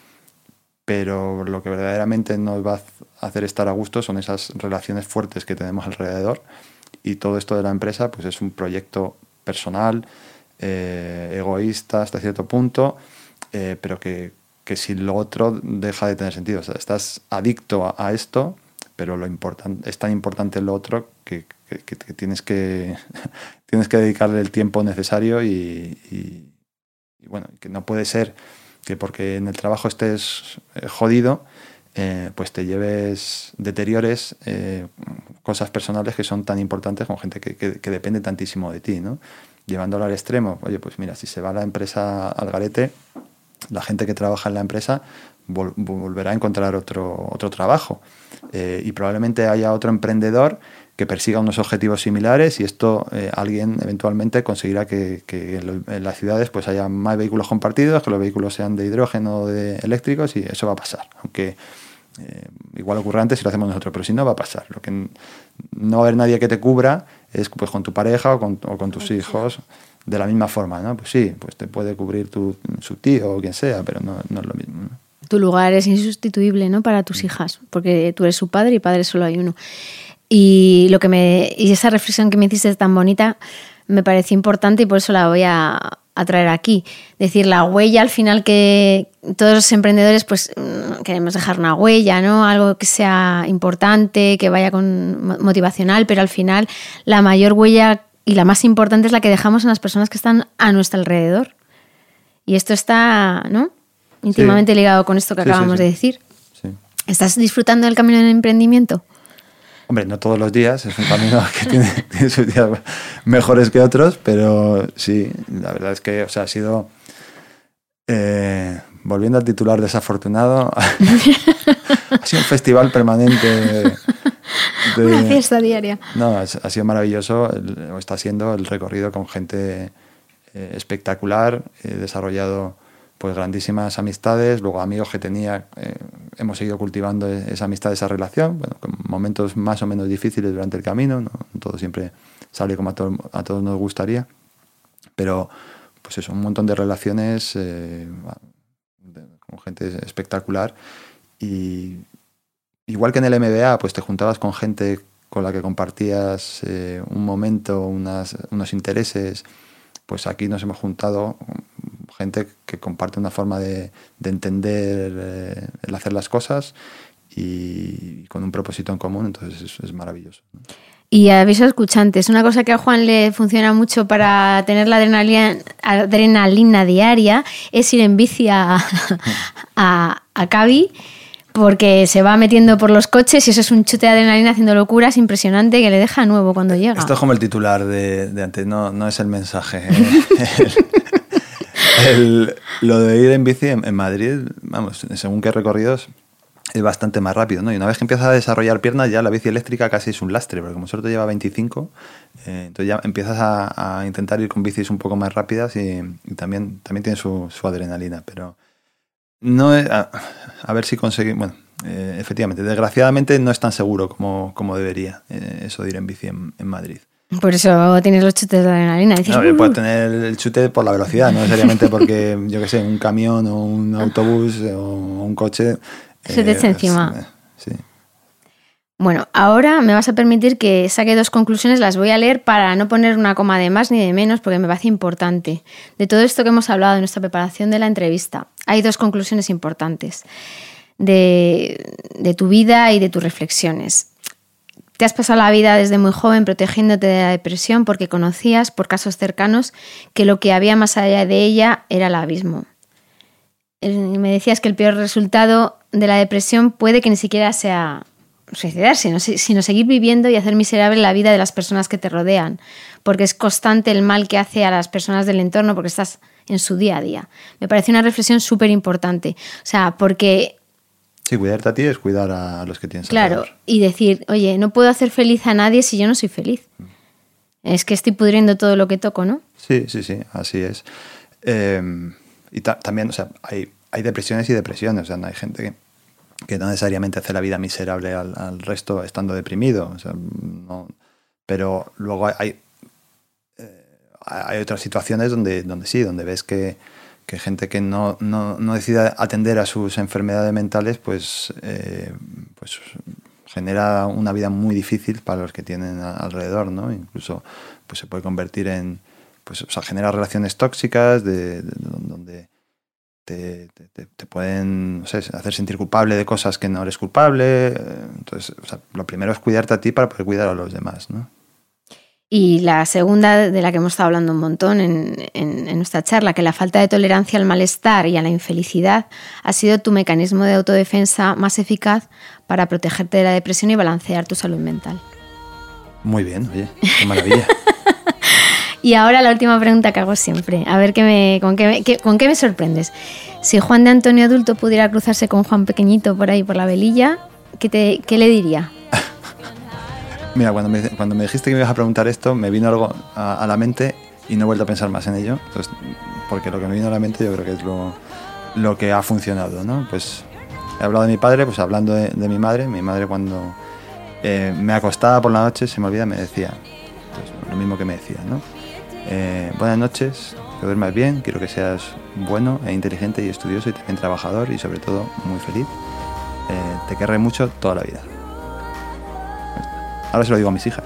pero lo que verdaderamente nos va a hacer estar a gusto son esas relaciones fuertes que tenemos alrededor y todo esto de la empresa pues es un proyecto personal, eh, egoísta hasta cierto punto, eh, pero que, que, si lo otro deja de tener sentido. O sea, estás adicto a, esto, pero lo importante, es tan importante lo otro que, que, tienes, que tienes que dedicarle el tiempo necesario y, bueno, que no puede ser que porque en el trabajo estés eh, jodido, eh, pues te lleves, deteriores cosas personales que son tan importantes con gente que, que, depende tantísimo de ti, ¿no? Llevándolo al extremo, oye, pues mira, si se va la empresa al garete, la gente que trabaja en la empresa volverá a encontrar otro, otro trabajo. y probablemente haya otro emprendedor que persiga unos objetivos similares y esto eh, alguien eventualmente conseguirá que, en las ciudades pues haya más vehículos compartidos, que los vehículos sean de hidrógeno o de eléctricos y eso va a pasar. Aunque eh, igual ocurre antes si lo hacemos nosotros, pero si no va a pasar. Lo que no va a haber nadie que te cubra es pues con tu pareja o con, tus hijos de la misma forma, ¿no? Pues sí, pues te puede cubrir tu, su tío o quien sea, pero no, no es lo mismo. Tu lugar es insustituible, ¿no? Para tus hijas, porque tú eres su padre y padre solo hay uno. Y, lo que me, y esa reflexión que me hiciste tan bonita me pareció importante y por eso la voy a, traer aquí. Decir, la huella al final que todos los emprendedores pues mm, queremos dejar una huella, ¿no? Algo que sea importante, que vaya con motivacional, pero al final la mayor huella y la más importante es la que dejamos en las personas que están a nuestro alrededor. Y esto está, ¿no? Íntimamente ligado con esto que acabamos de decir. ¿Estás disfrutando del camino del emprendimiento? Hombre, no todos los días, es un camino que tiene, sus días mejores que otros, pero sí, la verdad es que o sea, ha sido, eh, volviendo al titular desafortunado, ha sido un festival permanente. De, Una fiesta diaria. No, ha sido maravilloso, o está siendo el recorrido con gente eh, espectacular, he desarrollado pues grandísimas amistades, luego amigos que tenía, eh, hemos seguido cultivando e-, esa amistad, esa relación, con momentos más o menos difíciles durante el camino, no todo siempre sale como a, a todos nos gustaría, pero pues eso, un montón de relaciones eh, con gente espectacular y igual que en el MBA, pues te juntabas con gente con la que compartías eh, un momento, unas, unos intereses, pues aquí nos hemos juntado gente que comparte una forma de, entender eh, el hacer las cosas y con un propósito en común, entonces es maravilloso. Y aviso escuchantes, una cosa que a Juan le funciona mucho para tener la adrenalina, adrenalina diaria es ir en bici a, a, a Cavi porque se va metiendo por los coches y eso es un chute de adrenalina haciendo locuras impresionante que le deja nuevo cuando llega. Esto es como el titular de, antes, no, no es el mensaje. lo de ir en bici en, Madrid, vamos, según qué recorridos, es bastante más rápido, ¿no? Y una vez que empiezas a desarrollar piernas, ya la bici eléctrica casi es un lastre, porque como solo lleva 25, eh, entonces ya empiezas a, intentar ir con bicis un poco más rápidas y, también, también tiene su, adrenalina, pero no a, ver si conseguimos, bueno, eh, efectivamente, desgraciadamente no es tan seguro como, como debería eh, eso de ir en bici en Madrid. Por eso tienes los chutes de adrenalina. Dices, no, puedes tener el chute por la velocidad, no necesariamente porque, yo qué sé, un camión o un autobús o un coche. Se te echa eh, encima. Eh, sí. Bueno, ahora me vas a permitir que saque dos conclusiones, las voy a leer para no poner una coma de más ni de menos, porque me parece importante. De todo esto que hemos hablado en nuestra preparación de la entrevista, hay dos conclusiones importantes. de, de tu vida y de tus reflexiones. Te has pasado la vida desde muy joven protegiéndote de la depresión porque conocías, por casos cercanos, que lo que había más allá de ella era el abismo. Me decías que el peor resultado de la depresión puede que ni siquiera sea suicidarse, sino seguir viviendo y hacer miserable la vida de las personas que te rodean, porque es constante el mal que hace a las personas del entorno, porque estás en su día a día. Me parece una reflexión súper importante. O sea, porque Sí, cuidarte a ti es cuidar a los que tienes Claro, y decir, oye, no puedo hacer feliz a nadie si yo no soy feliz. Es que estoy pudriendo todo lo que toco, ¿no? Sí, sí, sí, así es. Em, y también, o sea, hay, hay, depresiones y depresiones. O sea, no hay gente que, que no necesariamente hace la vida miserable al, resto estando deprimido. O sea, no, pero luego hay, eh, hay otras situaciones donde, donde sí, donde ves que que gente que no, no, no, decide atender a sus enfermedades mentales, pues, eh, pues genera una vida muy difícil para los que tienen alrededor, ¿no? Incluso pues se puede convertir en, pues, o sea, genera relaciones tóxicas de, donde te, te, pueden hacer sentir culpable de cosas que no eres culpable. Entonces, lo primero es cuidarte a ti para poder cuidar a los demás, ¿no? Y la segunda, de la que hemos estado hablando un montón en, nuestra charla, que la falta de tolerancia al malestar y a la infelicidad ha sido tu mecanismo de autodefensa más eficaz para protegerte de la depresión y balancear tu salud mental. Muy bien, oye, qué maravilla. y ahora la última pregunta que hago siempre, a ver qué me, con, qué me, con qué me sorprendes. Si Juan de Antonio adulto pudiera cruzarse con Juan pequeñito por ahí por la velilla, ¿qué, te, qué le diría? Mira, cuando me, cuando me dijiste que me ibas a preguntar esto, me vino algo a, la mente y no he vuelto a pensar más en ello. porque lo que me vino a la mente yo creo que es lo, lo que ha funcionado, ¿no? Pues he hablado de mi padre, pues hablando de, mi madre, mi madre cuando eh, me acostaba por la noche, se me olvida, me decía pues, lo mismo que me decía, ¿no? Eh, buenas noches, que duermas bien, quiero que seas bueno e inteligente y estudioso y también trabajador y sobre todo muy feliz. Eh, te querré mucho toda la vida. Ahora se lo digo a mis hijas.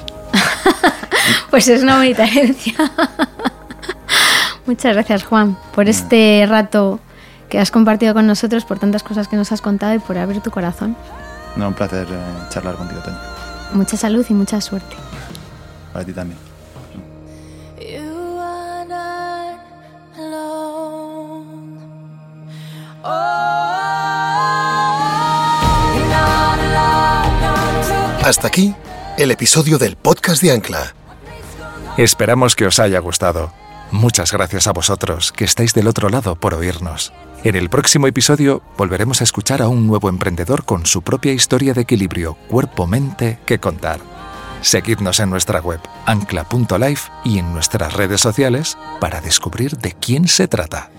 pues es una bonita herencia. Muchas gracias, Juan, por este rato que has compartido con nosotros, por tantas cosas que nos has contado y por abrir tu corazón. No, un placer eh, charlar contigo, Tony. Mucha salud y mucha suerte. Para ti también. Hasta aquí el episodio del podcast de Ancla. Esperamos que os haya gustado. Muchas gracias a vosotros que estáis del otro lado por oírnos. En el próximo episodio volveremos a escuchar a un nuevo emprendedor con su propia historia de equilibrio cuerpo-mente que contar. Seguidnos en nuestra web ancla.life y en nuestras redes sociales para descubrir de quién se trata.